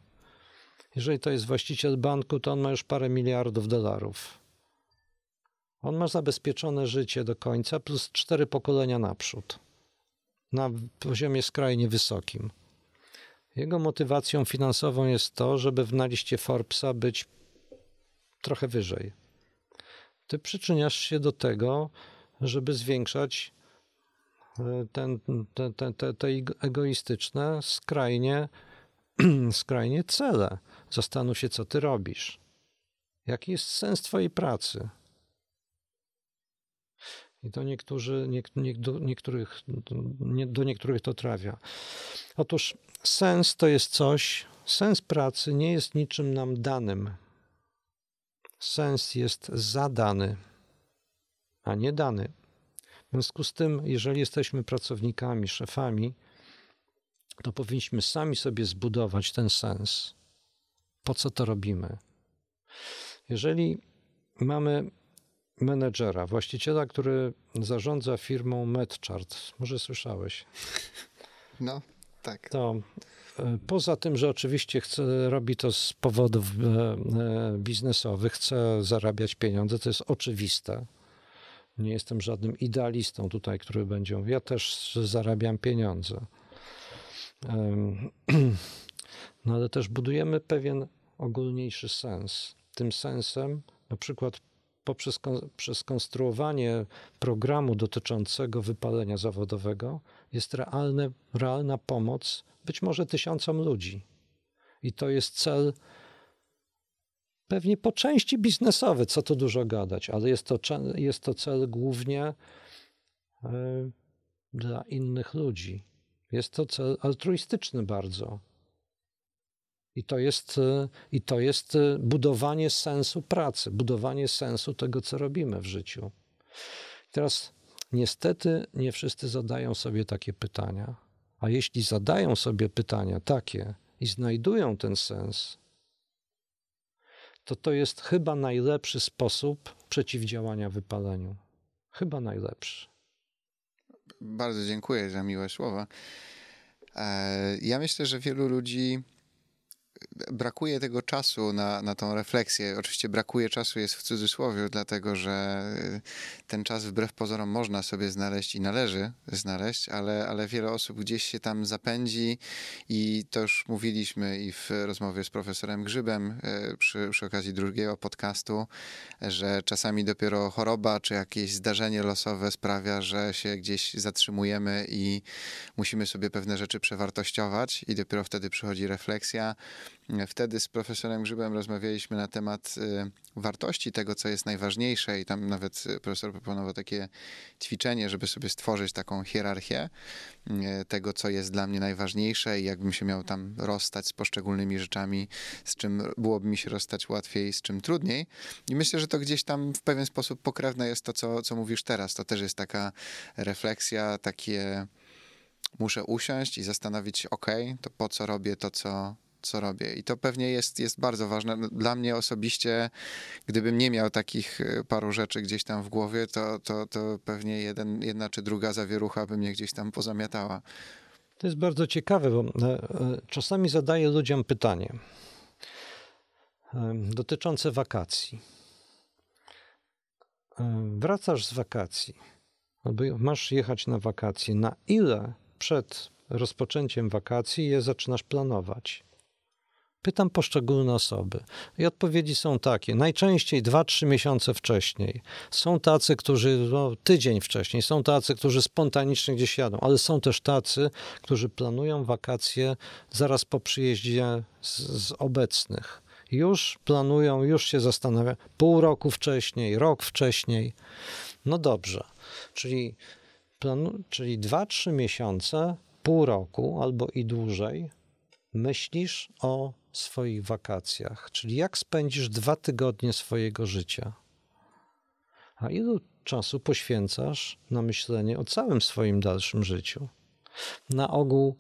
Jeżeli to jest właściciel banku, to on ma już parę miliardów dolarów. On ma zabezpieczone życie do końca plus cztery pokolenia naprzód. Na poziomie skrajnie wysokim. Jego motywacją finansową jest to, żeby na liście Forbesa być trochę wyżej. Ty przyczyniasz się do tego, żeby zwiększać e, ten, te, te, te, egoistyczne, skrajnie, skrajnie cele. Zastanów się, co ty robisz. Jaki jest sens twojej pracy? I to niektórzy, nie, nie, do, niektórych, nie, do niektórych to trafia. Otóż sens to jest coś, sens pracy nie jest niczym nam danym. Sens jest zadany, a nie dany. W związku z tym, jeżeli jesteśmy pracownikami, szefami, to powinniśmy sami sobie zbudować ten sens po co to robimy. Jeżeli mamy menedżera, właściciela, który zarządza firmą MedChart, może słyszałeś? No, tak. To poza tym, że oczywiście chce, robi to z powodów e, e, biznesowych, chce zarabiać pieniądze, to jest oczywiste. Nie jestem żadnym idealistą tutaj, który będzie mówił, ja też zarabiam pieniądze. No ale też budujemy pewien ogólniejszy sens. Tym sensem, na przykład poprzez przez konstruowanie programu dotyczącego wypalenia zawodowego, jest realne, realna pomoc być może tysiącom ludzi. I to jest cel pewnie po części biznesowy, co tu dużo gadać, ale jest to, jest to cel głównie y, dla innych ludzi. Jest to cel altruistyczny bardzo. I to jest, e, i to jest e, budowanie sensu pracy, budowanie sensu tego, co robimy w życiu. Teraz niestety nie wszyscy zadają sobie takie pytania. A jeśli zadają sobie pytania takie i znajdują ten sens, to to jest chyba najlepszy sposób przeciwdziałania wypaleniu. Chyba najlepszy. Bardzo dziękuję za miłe słowa. E, ja myślę, że wielu ludzi brakuje tego czasu na, na tą refleksję. Oczywiście brakuje czasu jest w cudzysłowie, dlatego że y, ten czas wbrew pozorom można sobie znaleźć i należy znaleźć, ale, ale wiele osób gdzieś się tam zapędzi i to już mówiliśmy i w rozmowie z profesorem Grzybem y, przy, przy okazji drugiego podcastu, że czasami dopiero choroba czy jakieś zdarzenie losowe sprawia, że się gdzieś zatrzymujemy i musimy sobie pewne rzeczy przewartościować i dopiero wtedy przychodzi refleksja Wtedy z profesorem Grzybem rozmawialiśmy na temat y, wartości tego, co jest najważniejsze, i tam nawet profesor proponował takie ćwiczenie, żeby sobie stworzyć taką hierarchię y, tego, co jest dla mnie najważniejsze, i jakbym się miał tam rozstać z poszczególnymi rzeczami, z czym byłoby mi się rozstać łatwiej, z czym trudniej. I myślę, że to gdzieś tam w pewien sposób pokrewne jest to, co, co mówisz teraz. To też jest taka refleksja, takie muszę usiąść i zastanowić ok, to po co robię to, co, co robię. I to pewnie jest, jest bardzo ważne. No, dla mnie osobiście, gdybym nie miał takich e, paru rzeczy gdzieś tam w głowie, to, to, to pewnie jeden, jedna czy druga zawierucha by mnie gdzieś tam pozamiatała. To jest bardzo ciekawe, bo e, e, czasami zadaję ludziom pytanie dotyczące wakacji. Wracasz z wakacji, albo masz jechać na wakacje. Na ile przed rozpoczęciem wakacji je zaczynasz planować? Pytam poszczególne osoby i odpowiedzi są takie. Najczęściej 2-3 miesiące wcześniej. Są tacy, którzy no, tydzień wcześniej, są tacy, którzy spontanicznie gdzieś jadą, ale są też tacy, którzy planują wakacje zaraz po przyjeździe z, z obecnych. Już planują, już się zastanawiają, pół roku wcześniej, rok wcześniej. No dobrze, czyli, planu, czyli 2-3 miesiące, pół roku albo i dłużej myślisz o swoich wakacjach, czyli jak spędzisz dwa tygodnie swojego życia. A ilu czasu poświęcasz na myślenie o całym swoim dalszym życiu? Na ogół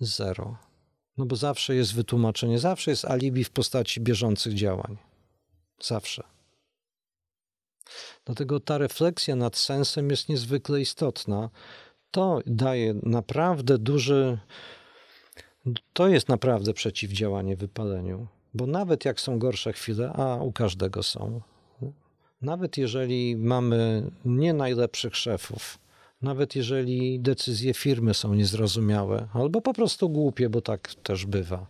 zero. No bo zawsze jest wytłumaczenie, zawsze jest alibi w postaci bieżących działań. Zawsze. Dlatego ta refleksja nad sensem jest niezwykle istotna. To daje naprawdę duży to jest naprawdę przeciwdziałanie wypaleniu, bo nawet jak są gorsze chwile, a u każdego są, nawet jeżeli mamy nie najlepszych szefów, nawet jeżeli decyzje firmy są niezrozumiałe albo po prostu głupie, bo tak też bywa,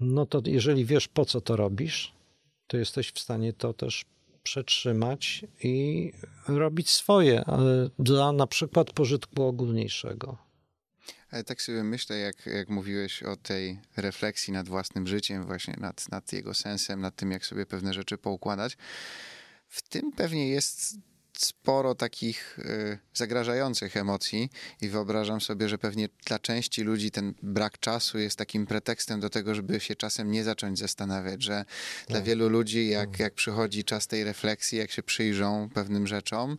no to jeżeli wiesz po co to robisz, to jesteś w stanie to też przetrzymać i robić swoje, ale dla na przykład pożytku ogólniejszego. Ale tak sobie myślę, jak, jak mówiłeś o tej refleksji nad własnym życiem, właśnie nad, nad jego sensem, nad tym, jak sobie pewne rzeczy poukładać. W tym pewnie jest sporo takich y, zagrażających emocji i wyobrażam sobie, że pewnie dla części ludzi ten brak czasu jest takim pretekstem do tego, żeby się czasem nie zacząć zastanawiać, że tak. dla wielu ludzi, jak, tak. jak przychodzi czas tej refleksji, jak się przyjrzą pewnym rzeczom,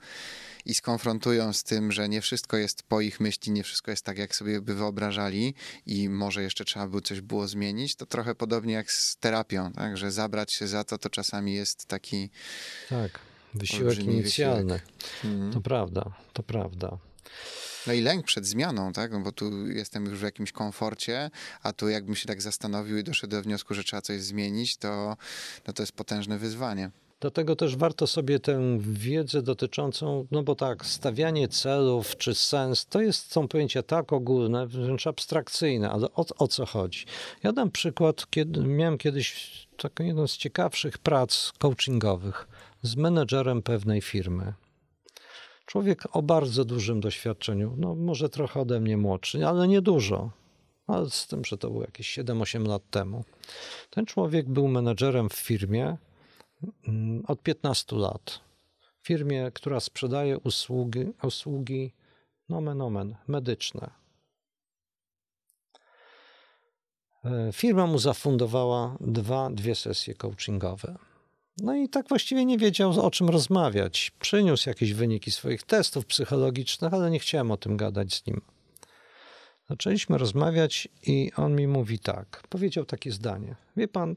i skonfrontują z tym, że nie wszystko jest po ich myśli, nie wszystko jest tak, jak sobie by wyobrażali i może jeszcze trzeba by coś było zmienić, to trochę podobnie jak z terapią, tak? że zabrać się za to, to czasami jest taki... Tak, wysiłek inicjalny. Wysiłek. Mhm. To prawda, to prawda. No i lęk przed zmianą, tak? No bo tu jestem już w jakimś komforcie, a tu jakbym się tak zastanowił i doszedł do wniosku, że trzeba coś zmienić, to, no to jest potężne wyzwanie. Dlatego też warto sobie tę wiedzę dotyczącą, no bo tak, stawianie celów czy sens, to jest, są pojęcia tak ogólne, wręcz abstrakcyjne, ale o, o co chodzi? Ja dam przykład, kiedy miałem kiedyś taką jedną z ciekawszych prac coachingowych z menedżerem pewnej firmy. Człowiek o bardzo dużym doświadczeniu, no może trochę ode mnie młodszy, ale nie dużo. Ale z tym, że to było jakieś 7-8 lat temu. Ten człowiek był menedżerem w firmie, od 15 lat. W firmie, która sprzedaje usługi, usługi nomen omen, medyczne. E, firma mu zafundowała dwa, dwie sesje coachingowe. No i tak właściwie nie wiedział, o czym rozmawiać. Przyniósł jakieś wyniki swoich testów psychologicznych, ale nie chciałem o tym gadać z nim. Zaczęliśmy rozmawiać i on mi mówi tak. Powiedział takie zdanie. Wie pan,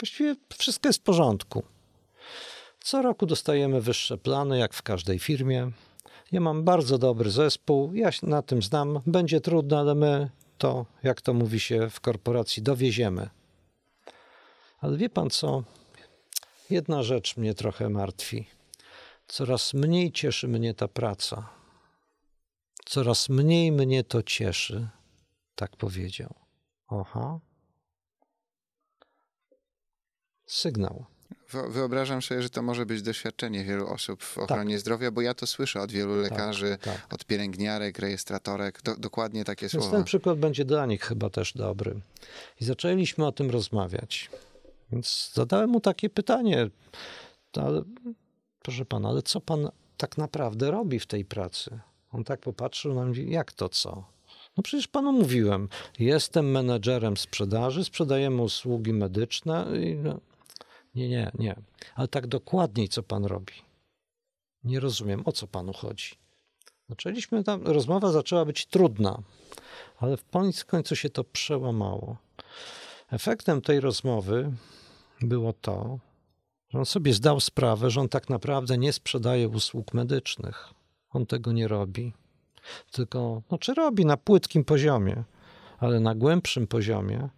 Właściwie wszystko jest w porządku. Co roku dostajemy wyższe plany, jak w każdej firmie. Ja mam bardzo dobry zespół, ja się na tym znam. Będzie trudno, ale my to, jak to mówi się w korporacji, dowieziemy. Ale wie pan co? Jedna rzecz mnie trochę martwi. Coraz mniej cieszy mnie ta praca. Coraz mniej mnie to cieszy. Tak powiedział. Aha. Sygnał. Wyobrażam sobie, że to może być doświadczenie wielu osób w ochronie tak. zdrowia, bo ja to słyszę od wielu tak, lekarzy, tak, tak. od pielęgniarek, rejestratorek, do, dokładnie takie Więc słowa. ten przykład będzie dla nich chyba też dobry. I zaczęliśmy o tym rozmawiać. Więc zadałem mu takie pytanie, ale, proszę pana, ale co pan tak naprawdę robi w tej pracy? On tak popatrzył na mnie, jak to co? No przecież panu mówiłem, jestem menedżerem sprzedaży, sprzedajemy usługi medyczne. No, nie, nie, nie. Ale tak dokładniej, co pan robi. Nie rozumiem, o co panu chodzi. Zaczęliśmy tam, rozmowa zaczęła być trudna, ale w końcu się to przełamało. Efektem tej rozmowy było to, że on sobie zdał sprawę, że on tak naprawdę nie sprzedaje usług medycznych. On tego nie robi. Tylko, no czy robi na płytkim poziomie, ale na głębszym poziomie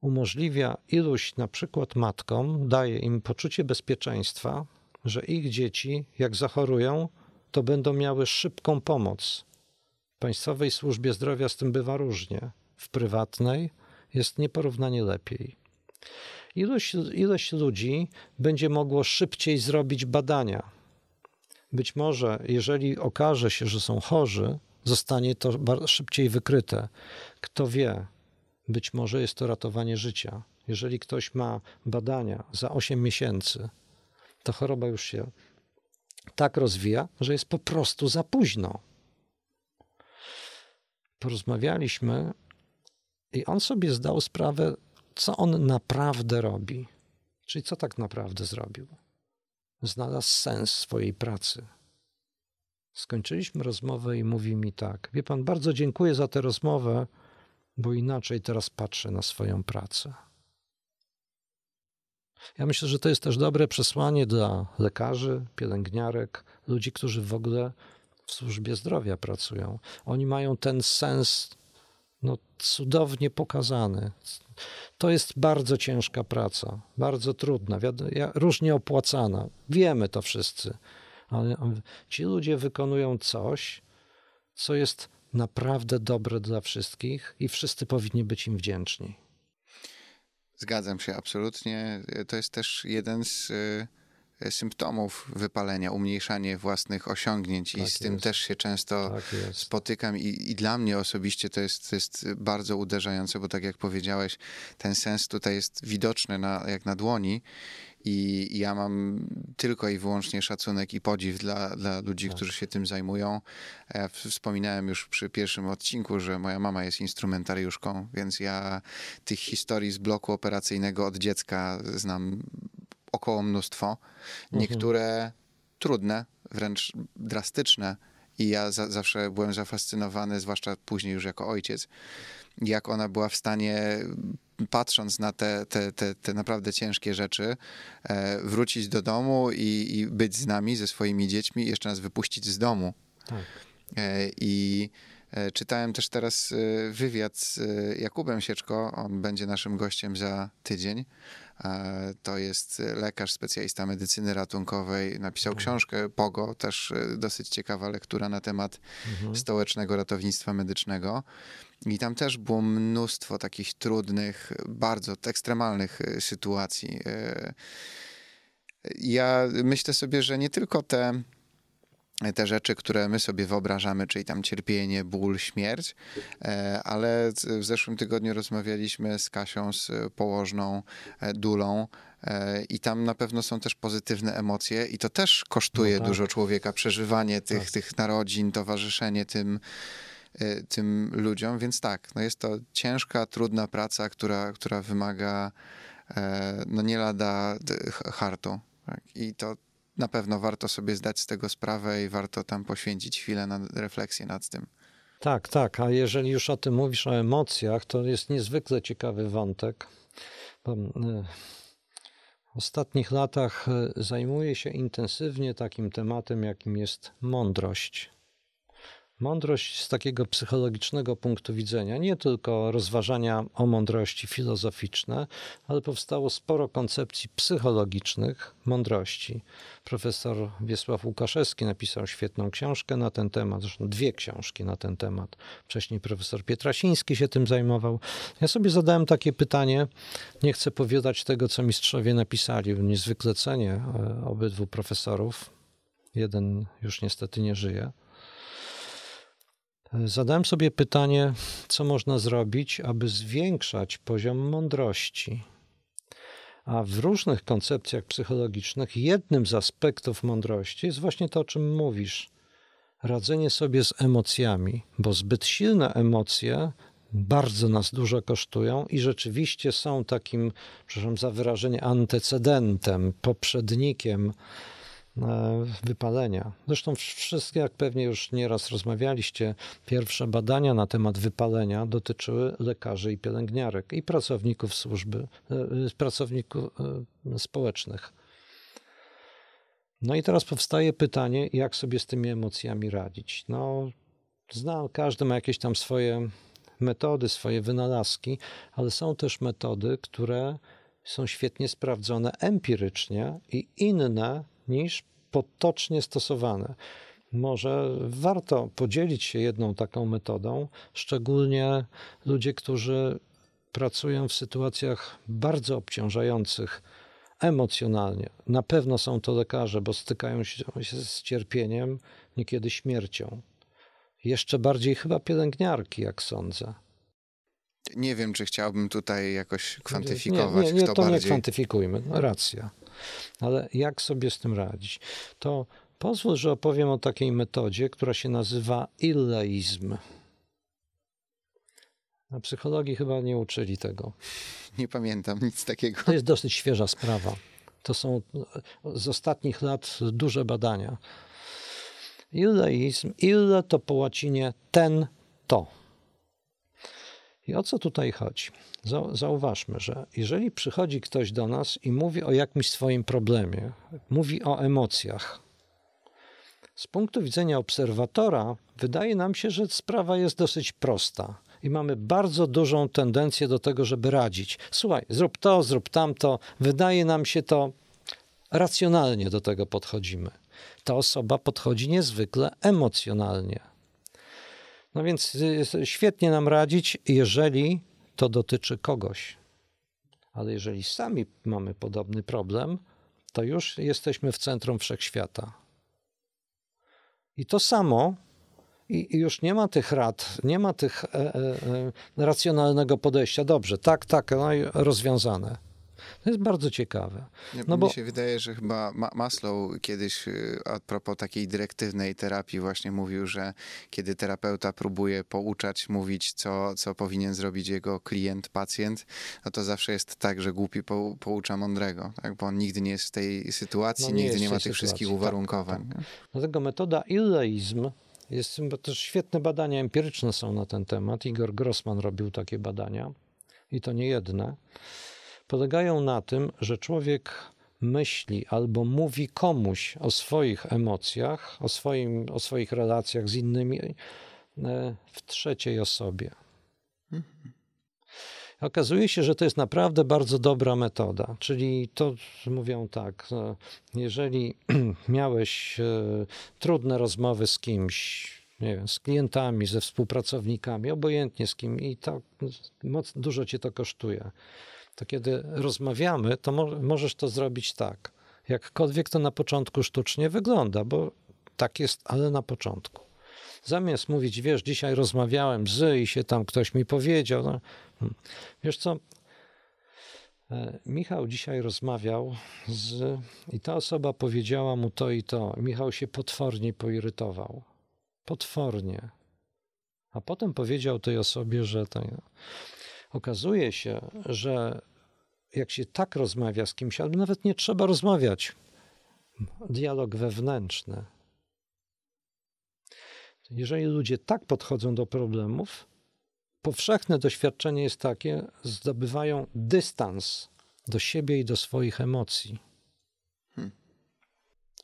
umożliwia iluś na przykład matkom, daje im poczucie bezpieczeństwa, że ich dzieci, jak zachorują, to będą miały szybką pomoc. W Państwowej Służbie Zdrowia z tym bywa różnie, w prywatnej jest nieporównanie lepiej. Ilość, ilość ludzi będzie mogło szybciej zrobić badania. Być może, jeżeli okaże się, że są chorzy, zostanie to szybciej wykryte. Kto wie, być może jest to ratowanie życia. Jeżeli ktoś ma badania za 8 miesięcy, to choroba już się tak rozwija, że jest po prostu za późno. Porozmawialiśmy i on sobie zdał sprawę, co on naprawdę robi. Czyli co tak naprawdę zrobił? Znalazł sens swojej pracy. Skończyliśmy rozmowę i mówi mi tak: Wie pan, bardzo dziękuję za tę rozmowę bo inaczej teraz patrzę na swoją pracę. Ja myślę, że to jest też dobre przesłanie dla lekarzy, pielęgniarek, ludzi, którzy w ogóle w służbie zdrowia pracują. Oni mają ten sens no, cudownie pokazany. To jest bardzo ciężka praca, bardzo trudna, różnie opłacana. Wiemy to wszyscy, ale ci ludzie wykonują coś, co jest naprawdę dobre dla wszystkich i wszyscy powinni być im wdzięczni. Zgadzam się absolutnie. To jest też jeden z e, symptomów wypalenia, umniejszanie własnych osiągnięć tak i z jest. tym też się często tak spotykam I, i, dla mnie osobiście to jest, to jest bardzo uderzające, bo tak jak powiedziałeś, ten sens tutaj jest widoczny na, jak na dłoni i ja mam tylko i wyłącznie szacunek i podziw dla, dla ludzi, tak. którzy się tym zajmują. Ja wspominałem już przy pierwszym odcinku, że moja mama jest instrumentariuszką, więc ja tych historii z bloku operacyjnego od dziecka znam około mnóstwo. Mhm. Niektóre mhm. trudne, wręcz drastyczne. I ja za, zawsze byłem zafascynowany, zwłaszcza później już jako ojciec, jak ona była w stanie patrząc na te, te, te, te naprawdę ciężkie rzeczy, e, wrócić do domu i, i, być z nami, ze swoimi dziećmi, jeszcze nas wypuścić z domu. Tak. E, I e, czytałem też teraz wywiad z Jakubem Sieczko, on będzie naszym gościem za tydzień. To jest lekarz, specjalista medycyny ratunkowej. Napisał mhm. książkę Pogo, też dosyć ciekawa lektura na temat mhm. stołecznego ratownictwa medycznego. I tam też było mnóstwo takich trudnych, bardzo ekstremalnych e, sytuacji. E, ja myślę sobie, że nie tylko te, te rzeczy, które my sobie wyobrażamy, czyli tam cierpienie, ból, śmierć, e, ale w zeszłym tygodniu rozmawialiśmy z Kasią, z położną Dulą, i tam na pewno są też pozytywne emocje, i to też kosztuje no tak. dużo człowieka, przeżywanie tych, tak. tych narodzin, towarzyszenie tym, tym ludziom, więc tak, no jest to ciężka, trudna praca, która, która wymaga e, no nie lada hartu. Tak? I to na pewno warto sobie zdać z tego sprawę i warto tam poświęcić chwilę na refleksję nad tym. Tak, tak, a jeżeli już o tym mówisz, o emocjach, to jest niezwykle ciekawy wątek. Y, w ostatnich latach y, zajmuję się intensywnie takim tematem, jakim jest mądrość Mądrość z takiego psychologicznego punktu widzenia, nie tylko rozważania o mądrości filozoficzne, ale powstało sporo koncepcji psychologicznych mądrości. Profesor Wiesław Łukaszewski napisał świetną książkę na ten temat, zresztą dwie książki na ten temat. Wcześniej profesor Pietrasiński się tym zajmował. Ja sobie zadałem takie pytanie, nie chcę powiadać tego, co mistrzowie napisali, niezwykle cenię e, obydwu profesorów. Jeden już niestety nie żyje Zadałem sobie pytanie, co można zrobić, aby zwiększać poziom mądrości. A w różnych koncepcjach psychologicznych jednym z aspektów mądrości jest właśnie to, o czym mówisz. Radzenie sobie z emocjami, bo zbyt silne emocje bardzo nas dużo kosztują i rzeczywiście są takim, przepraszam za wyrażenie, antecedentem, poprzednikiem wypalenia. Zresztą wszystkie, jak pewnie już nieraz rozmawialiście, pierwsze badania na temat wypalenia dotyczyły lekarzy i pielęgniarek i pracowników służby, e, pracowników e, społecznych. No i teraz powstaje pytanie, jak sobie z tymi emocjami radzić. No, znam, każdy ma jakieś tam swoje metody, swoje wynalazki, ale są też metody, które są świetnie sprawdzone empirycznie i inne niż potocznie stosowane. Może warto podzielić się jedną taką metodą, szczególnie ludzie, którzy pracują w sytuacjach bardzo obciążających emocjonalnie. Na pewno są to lekarze, bo stykają się z cierpieniem, niekiedy śmiercią. Jeszcze bardziej chyba pielęgniarki, jak sądzę. Nie wiem, czy chciałbym tutaj jakoś kwantyfikować. Nie, nie, nie to bardziej... nie kwantyfikujmy, no, racja. Ale jak sobie z tym radzić? To pozwól, że opowiem o takiej metodzie, która się nazywa illeizm. Na psychologii chyba nie uczyli tego. Nie pamiętam nic takiego. To jest dosyć świeża sprawa. To są z ostatnich lat duże badania. Illeizm, ille to po łacinie ten, to. I o co tutaj chodzi? Zauważmy, że jeżeli przychodzi ktoś do nas i mówi o jakimś swoim problemie, mówi o emocjach, z punktu widzenia obserwatora wydaje nam się, że sprawa jest dosyć prosta i mamy bardzo dużą tendencję do tego, żeby radzić. Słuchaj, zrób to, zrób tamto. Wydaje nam się to racjonalnie do tego podchodzimy. Ta osoba podchodzi niezwykle emocjonalnie. No więc y, świetnie nam radzić, jeżeli to dotyczy kogoś. Ale jeżeli sami mamy podobny problem, to już jesteśmy w centrum wszechświata. I to samo, i już nie ma tych rad, nie ma tych e, e, e racjonalnego podejścia. Dobrze, tak, tak, no i rozwiązane. To jest bardzo ciekawe. No Mi bo... się wydaje, że chyba Maslow kiedyś y, a propos takiej dyrektywnej terapii właśnie mówił, że kiedy terapeuta próbuje pouczać, mówić, co, co powinien zrobić jego klient, pacjent, no to zawsze jest tak, że głupi po, poucza mądrego, tak? bo on nigdy nie jest w tej sytuacji, no nigdy nie ma tych sytuacji. wszystkich uwarunkowań. Tak, tak. Dlatego metoda illeizm jest, bo też świetne badania empiryczne są na ten temat. Igor Grossman robił takie badania i to nie jedne polegają na tym, że człowiek myśli albo mówi komuś o swoich emocjach, o, swoim, o swoich relacjach z innymi e, w trzeciej osobie. Okazuje się, że to jest naprawdę bardzo dobra metoda. Czyli to mówią tak, e, jeżeli miałeś e, trudne rozmowy z kimś, nie wiem, z klientami, ze współpracownikami, obojętnie z kim, i to dużo cię to kosztuje to kiedy rozmawiamy, to mo możesz to zrobić tak. Jakkolwiek to na początku sztucznie wygląda, bo tak jest, ale na początku. Zamiast mówić, wiesz, dzisiaj rozmawiałem z i się tam ktoś mi powiedział. No, hmm. wiesz co, e, Michał dzisiaj rozmawiał z, i ta osoba powiedziała mu to i to. Michał się potwornie poirytował. Potwornie. A potem powiedział tej osobie, że to. Okazuje się, że jak się tak rozmawia z kimś, albo nawet nie trzeba rozmawiać, dialog wewnętrzny. Jeżeli ludzie tak podchodzą do problemów, powszechne doświadczenie jest takie, zdobywają dystans do siebie i do swoich emocji. Hmm.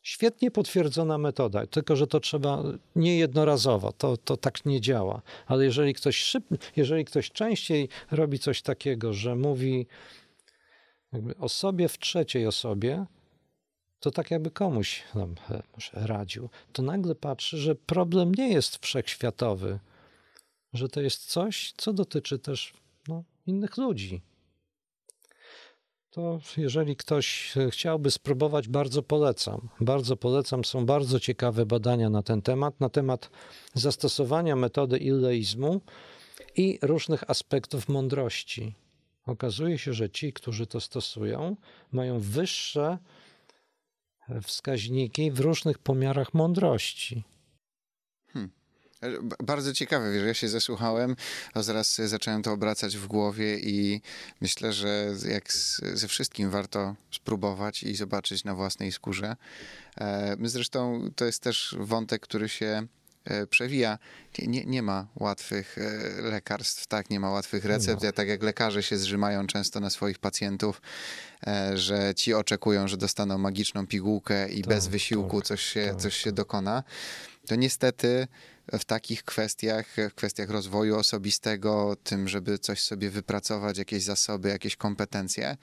Świetnie potwierdzona metoda, tylko że to trzeba niejednorazowo, to, to tak nie działa. Ale jeżeli ktoś, szyb, jeżeli ktoś częściej robi coś takiego, że mówi o sobie w trzeciej osobie, to tak jakby komuś tam, e, radził, to nagle patrzy, że problem nie jest wszechświatowy, że to jest coś, co dotyczy też no, innych ludzi. To jeżeli ktoś chciałby spróbować, bardzo polecam. Bardzo polecam. Są bardzo ciekawe badania na ten temat, na temat zastosowania metody illeizmu i różnych aspektów mądrości. Okazuje się, że ci, którzy to stosują, mają wyższe wskaźniki w różnych pomiarach mądrości. Hmm. Bardzo ciekawe, wiesz, ja się zasłuchałem, a zaraz zacząłem to obracać w głowie i myślę, że jak ze wszystkim warto spróbować i zobaczyć na własnej skórze. E, zresztą to jest też wątek, który się przewija. Nie, nie ma łatwych e, lekarstw, tak, nie ma łatwych recept. Ja, tak jak lekarze się zrzymają często na swoich pacjentów, e, że ci oczekują, że dostaną magiczną pigułkę i tak, bez wysiłku tak, coś, się, tak, coś się tak. dokona. To niestety w takich kwestiach, w kwestiach rozwoju osobistego, tym, żeby coś sobie wypracować, jakieś zasoby, jakieś kompetencje,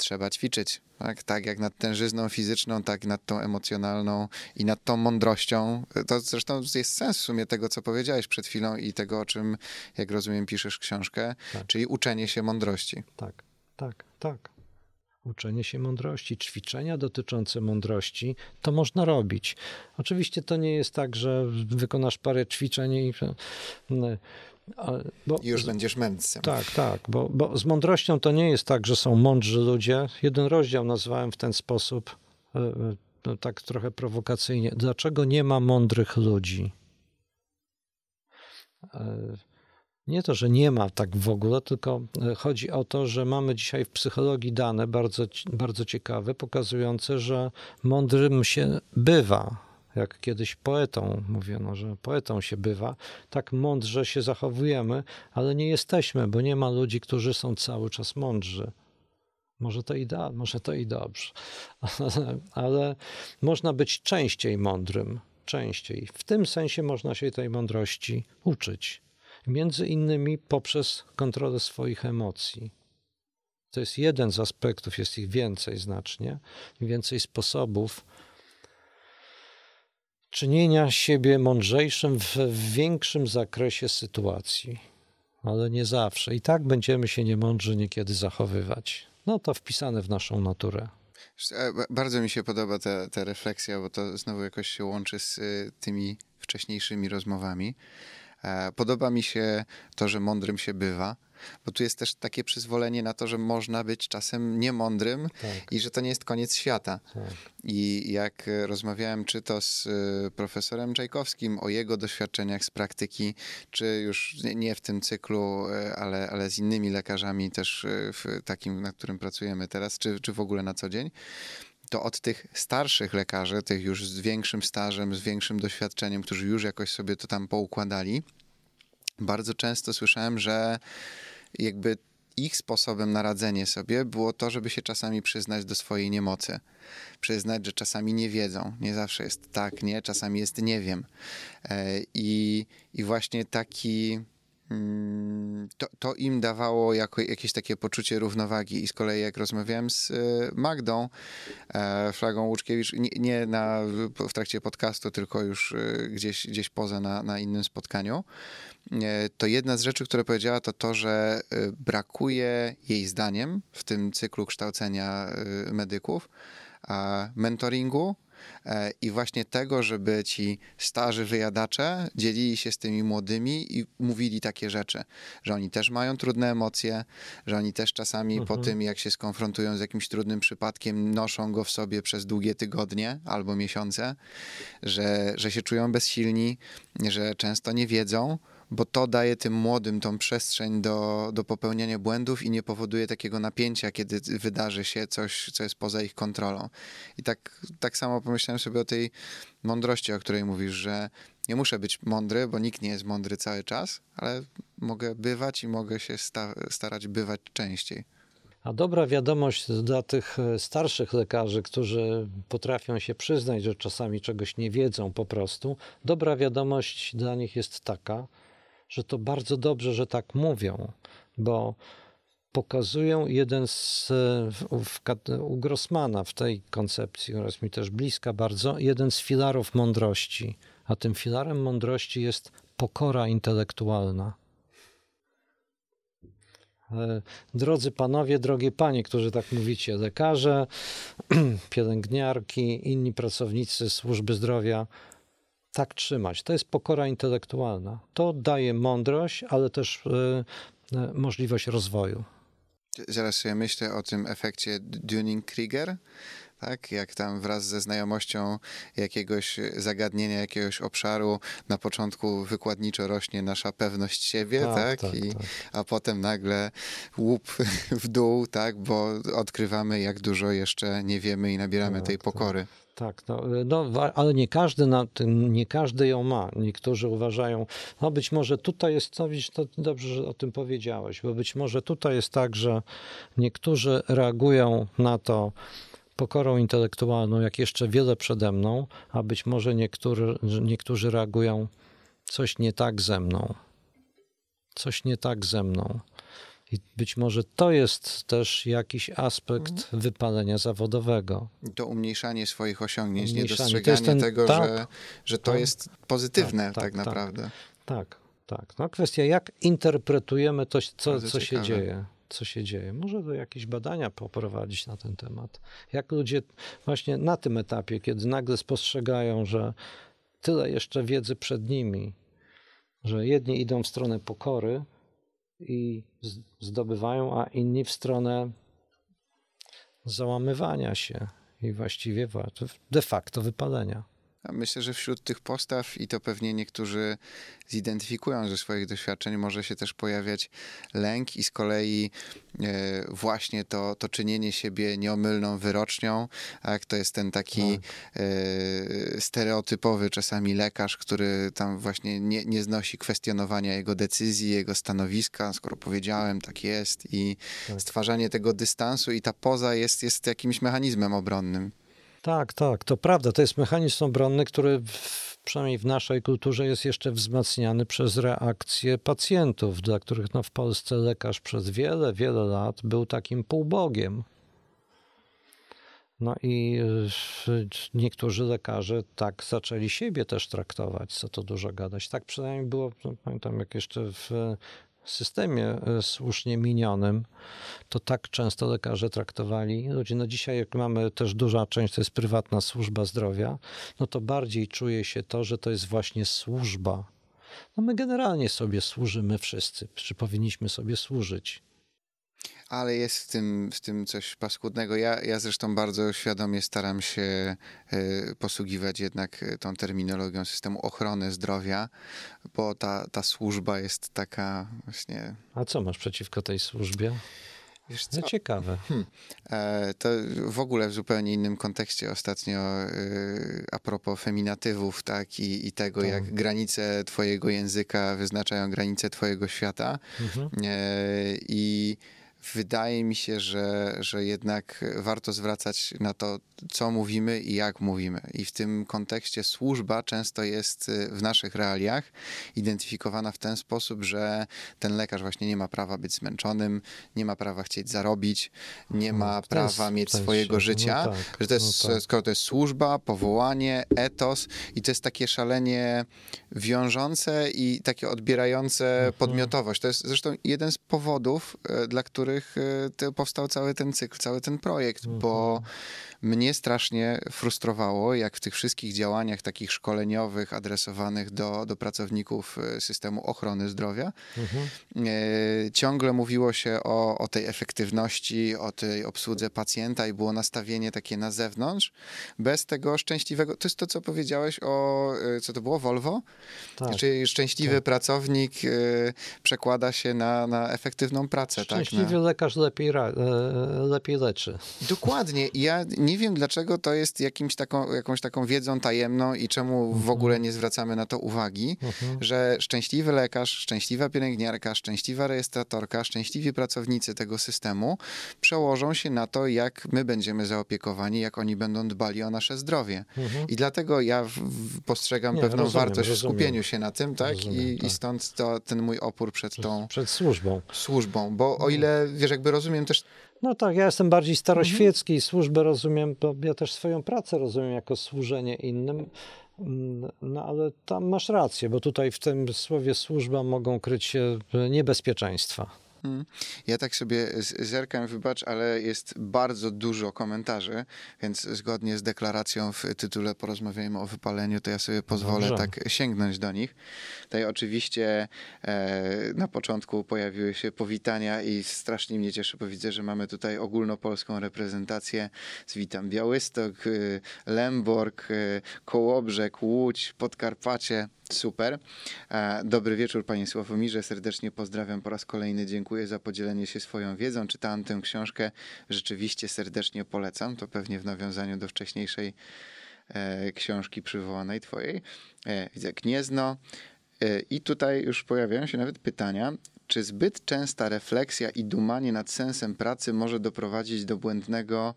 trzeba ćwiczyć. Tak? tak jak nad tężyzną fizyczną, tak nad tą emocjonalną i nad tą mądrością. To zresztą jest sens w sumie tego, co powiedziałeś przed chwilą i tego, o czym, jak rozumiem, piszesz książkę, tak. czyli uczenie się mądrości. Tak, tak, tak. Uczenie się mądrości, ćwiczenia dotyczące mądrości, to można robić. Oczywiście to nie jest tak, że wykonasz parę ćwiczeń i bo, Już będziesz mędrcem. Tak, tak, bo, bo z mądrością to nie jest tak, że są mądrzy ludzie. Jeden rozdział nazwałem w ten sposób, e, e, no, tak trochę prowokacyjnie. Dlaczego nie ma mądrych ludzi? E, nie to, że nie ma tak w ogóle, tylko chodzi o to, że mamy dzisiaj w psychologii dane bardzo, bardzo ciekawe, pokazujące, że mądrym się bywa jak kiedyś poetą mówiono, że poetą się bywa, tak mądrze się zachowujemy, ale nie jesteśmy, bo nie ma ludzi, którzy są cały czas mądrzy. Może to i da, może to i dobrze, ale, ale można być częściej mądrym, częściej. W tym sensie można się tej mądrości uczyć. Między innymi poprzez kontrolę swoich emocji. To jest jeden z aspektów, jest ich więcej znacznie, więcej sposobów czynienia siebie mądrzejszym w, w większym zakresie sytuacji, ale nie zawsze. I tak będziemy się niemądrzy niekiedy zachowywać. No to wpisane w naszą naturę. Bardzo mi się podoba ta, ta refleksja, bo to znowu jakoś się łączy z y, tymi wcześniejszymi rozmowami. Podoba mi się to, że mądrym się bywa bo tu jest też takie przyzwolenie na to, że można być czasem niemądrym tak. i że to nie jest koniec świata. Tak. I jak rozmawiałem czy to z y, profesorem Czajkowskim o jego doświadczeniach z praktyki, czy już nie w tym cyklu, y, ale, ale z innymi lekarzami też w takim, na którym pracujemy teraz, czy, czy w ogóle na co dzień, to od tych starszych lekarzy, tych już z większym stażem, z większym doświadczeniem, którzy już jakoś sobie to tam poukładali, bardzo często słyszałem, że jakby ich sposobem na radzenie sobie było to, żeby się czasami przyznać do swojej niemocy. Przyznać, że czasami nie wiedzą. Nie zawsze jest tak, nie, czasami jest nie wiem. E, I, i właśnie taki. Mm, to, to, im dawało jako, jakieś takie poczucie równowagi. I z kolei, jak rozmawiałem z e, Magdą e, Flagą Łuczkiewicz, nie, nie na, w trakcie podcastu, tylko już gdzieś, gdzieś poza na, na innym spotkaniu, E, to jedna z rzeczy, które powiedziała, to to, że e, brakuje jej zdaniem w tym cyklu kształcenia e, medyków mentoringu i właśnie tego, żeby ci starzy wyjadacze dzielili się z tymi młodymi i mówili takie rzeczy, że oni też mają trudne emocje, że oni też czasami mhm. po tym, jak się skonfrontują z jakimś trudnym przypadkiem, noszą go w sobie przez długie tygodnie albo miesiące, że, że się czują bezsilni, że często nie wiedzą, bo to daje tym młodym tą przestrzeń do, do popełniania błędów i nie powoduje takiego napięcia, kiedy wydarzy się coś, co jest poza ich kontrolą. I tak, tak samo pomyślałem sobie o tej mądrości, o której mówisz, że nie muszę być mądry, bo nikt nie jest mądry cały czas, ale mogę bywać i mogę się sta starać bywać częściej. A dobra wiadomość dla tych e, starszych lekarzy, którzy potrafią się przyznać, że czasami czegoś nie wiedzą po prostu, dobra wiadomość dla nich jest taka, że to bardzo dobrze, że tak mówią, bo pokazują jeden z, w, u Grossmana w tej koncepcji, jest mi też bliska bardzo, jeden z filarów mądrości. A tym filarem mądrości jest pokora intelektualna. E, drodzy panowie, drogie panie, którzy tak mówicie, lekarze, pielęgniarki, inni pracownicy służby zdrowia, tak trzymać. To jest pokora intelektualna. To daje mądrość, ale też y, możliwość rozwoju. Zaraz sobie myślę o tym efekcie Dunning-Krieger, tak? Jak tam wraz ze znajomością jakiegoś zagadnienia, jakiegoś obszaru na początku wykładniczo rośnie nasza pewność siebie, tak? tak? tak I, tak. A potem nagle łup w dół, tak? Bo odkrywamy, jak dużo jeszcze nie wiemy i nabieramy tak, tej tak. pokory. Tak, no, no, ale nie każdy, na nie każdy ją ma. Niektórzy uważają, no być może tutaj jest, no widzisz, to dobrze, że o tym powiedziałeś, bo być może tutaj jest tak, że niektórzy reagują na to pokorą intelektualną, jak jeszcze wiele przede mną, a być może niektórzy, niektórzy reagują coś nie tak ze mną. Coś nie tak ze mną. I być może to jest też jakiś aspekt mhm. wypalenia zawodowego. To umniejszanie swoich osiągnięć, umniejszanie. niedostrzeganie ten, tego, tak, że, że to tak, jest pozytywne tak, tak, tak naprawdę. Tak, tak. No kwestia, jak interpretujemy to, co, co się dzieje co się dzieje. Może do jakieś badania poprowadzić na ten temat. Jak ludzie właśnie na tym etapie, kiedy nagle spostrzegają, że tyle jeszcze wiedzy przed nimi, że jedni idą w stronę pokory i zdobywają, a inni w stronę załamywania się i właściwie de facto wypalenia. Myślę, że wśród tych postaw, i to pewnie niektórzy zidentyfikują ze swoich doświadczeń, może się też pojawiać lęk i z kolei e, właśnie to, to czynienie siebie nieomylną wyrocznią, jak to jest ten taki tak. e, stereotypowy czasami lekarz, który tam właśnie nie, nie znosi kwestionowania jego decyzji, jego stanowiska, skoro powiedziałem, tak jest i tak. stwarzanie tego dystansu i ta poza jest, jest jakimś mechanizmem obronnym. Tak, tak, to prawda. To jest mechanizm obronny, który w, przynajmniej w naszej kulturze jest jeszcze wzmacniany przez reakcje pacjentów, dla których no, w Polsce lekarz przez wiele, wiele lat był takim półbogiem. No i niektórzy lekarze tak zaczęli siebie też traktować, co to dużo gadać. Tak przynajmniej było, no, pamiętam jak jeszcze w systemie e, słusznie minionym, to tak często lekarze traktowali ludzi. No dzisiaj, jak mamy też duża część, to jest prywatna służba zdrowia, no to bardziej czuje się to, że to jest właśnie służba. No my generalnie sobie służymy wszyscy, czy powinniśmy sobie służyć ale jest w tym, w tym coś paskudnego. Ja, ja zresztą bardzo świadomie staram się y, posługiwać jednak e, tą terminologią systemu ochrony zdrowia, bo ta, ta służba jest taka właśnie. A co masz przeciwko tej służbie? Wiesz co? No ciekawe. Hmm. E, to w ogóle w zupełnie innym kontekście ostatnio e, a propos feminatywów, tak, i, i tego, tak. jak granice twojego języka wyznaczają granice twojego świata. Mhm. E, I wydaje mi się, że, że jednak warto zwracać na to, co mówimy i jak mówimy. I w tym kontekście służba często jest y, w naszych realiach identyfikowana w ten sposób, że ten lekarz właśnie nie ma prawa być zmęczonym, nie ma prawa chcieć zarobić, nie ma to prawa mieć swojego no życia, no tak, że to jest, no tak. skoro to jest służba, powołanie, etos i to jest takie szalenie wiążące i takie odbierające mhm. podmiotowość. To jest zresztą jeden z powodów, y, dla których y, powstał cały ten cykl, cały ten projekt, bo mhm mnie strasznie frustrowało, jak w tych wszystkich działaniach takich szkoleniowych, adresowanych do, do pracowników e, systemu ochrony zdrowia, mhm. e, ciągle mówiło się o, o tej efektywności, o tej obsłudze pacjenta i było nastawienie takie na zewnątrz, bez tego szczęśliwego. To jest to, co powiedziałeś o, e, co to było, Volvo? Tak. Czyli szczęśliwy tak. pracownik e, przekłada się na, na efektywną pracę. Szczęśliwy tak? Lekarz lepiej, e, lepiej leczy. Dokładnie. Ja nie wiem, dlaczego to jest jakimś taką, jakąś taką wiedzą tajemną i czemu w Mhm. ogóle nie zwracamy na to uwagi, że szczęśliwy lekarz, szczęśliwa pielęgniarka, szczęśliwa rejestratorka, szczęśliwi pracownicy tego systemu przełożą się na to, jak my będziemy zaopiekowani, jak oni będą dbali o nasze zdrowie. I dlatego ja postrzegam Mhm. Nie, pewną rozumiem, wartość w skupieniu się na tym, tak? Rozumiem, I, tak. I stąd to, ten mój opór przed tą Przed służbą. służbą, bo o ile, wiesz, jakby rozumiem też No tak, ja jestem bardziej staroświecki i służbę rozumiem, bo ja też swoją pracę rozumiem jako służenie innym. Mm, No ale tam masz rację, bo tutaj w tym słowie służba mogą kryć się niebezpieczeństwa. Mm. Ja tak sobie zerkam, wybacz, ale jest bardzo dużo komentarzy, więc zgodnie z deklaracją w tytule Porozmawiajmy o wypaleniu, to ja sobie pozwolę Dobrze. tak sięgnąć do nich. Tutaj oczywiście e, na początku pojawiły się powitania i strasznie mnie cieszy, bo widzę, że mamy tutaj ogólnopolską reprezentację. Witam Białystok, y, Lęborg, y, Kołobrzeg, Łódź, Podkarpacie. Super. E, Dobry wieczór, panie Sławomirze. Serdecznie pozdrawiam po raz kolejny. Dziękuję za podzielenie się swoją wiedzą. Czytałem tę książkę. Rzeczywiście serdecznie polecam. To pewnie w nawiązaniu do wcześniejszej e, książki przywołanej twojej. E, widzę Gniezno. I tutaj już pojawiają się nawet pytania. Czy zbyt częsta refleksja i dumanie nad sensem pracy może doprowadzić do błędnego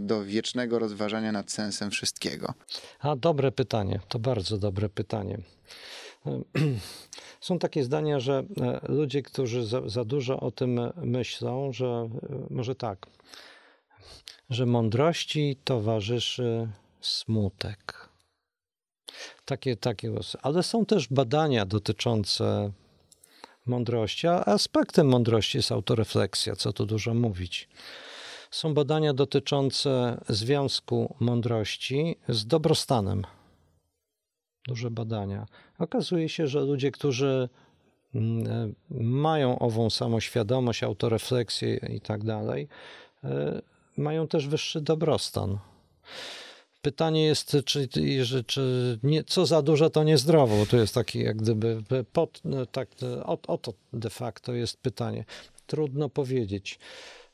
do wiecznego rozważania nad sensem wszystkiego? A dobre pytanie, to bardzo dobre pytanie. Są takie zdania, że e, ludzie, którzy za, za dużo o tym myślą, że e, może tak, że mądrości towarzyszy smutek. Takie, takie, głosy. ale są też badania dotyczące mądrości, a aspektem mądrości jest autorefleksja, co tu dużo mówić. Są badania dotyczące związku mądrości z dobrostanem. Duże badania. Okazuje się, że ludzie, którzy mm, e, mają ową samoświadomość, autorefleksję i tak dalej, e, mają też wyższy dobrostan. Pytanie jest, czy, czy, nie, co za dużo, to niezdrowo. To jest taki jak gdyby pod, no, tak, o, o to de facto jest pytanie. Trudno powiedzieć.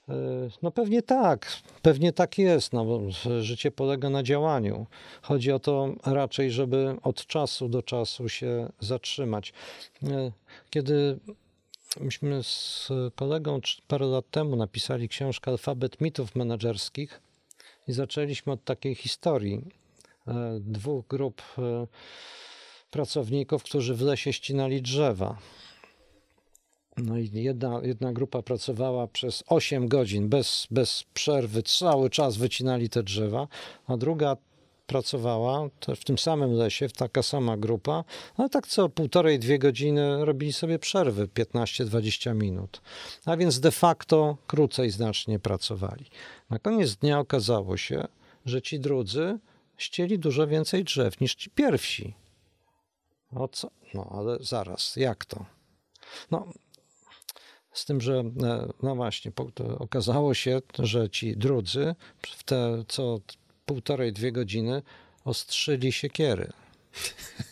E, No pewnie tak, pewnie tak jest, no bo życie polega na działaniu. Chodzi o to raczej, żeby od czasu do czasu się zatrzymać. E, Kiedy myśmy z kolegą parę lat temu napisali książkę Alfabet mitów menedżerskich i zaczęliśmy od takiej historii e, dwóch grup pracowników, którzy w lesie ścinali drzewa. No i jedna, jedna grupa pracowała przez 8 godzin bez, bez przerwy, cały czas wycinali te drzewa, a druga pracowała w tym samym lesie, taka sama grupa, ale tak co półtorej, dwie godziny robili sobie przerwy 15-20 minut. A więc de facto krócej znacznie pracowali. Na koniec dnia okazało się, że ci drudzy ścieli dużo więcej drzew niż ci pierwsi. O co? No ale zaraz, jak to? No, z tym, że e, no właśnie, okazało się, że ci drudzy w te co półtorej, dwie godziny ostrzyli siekiery.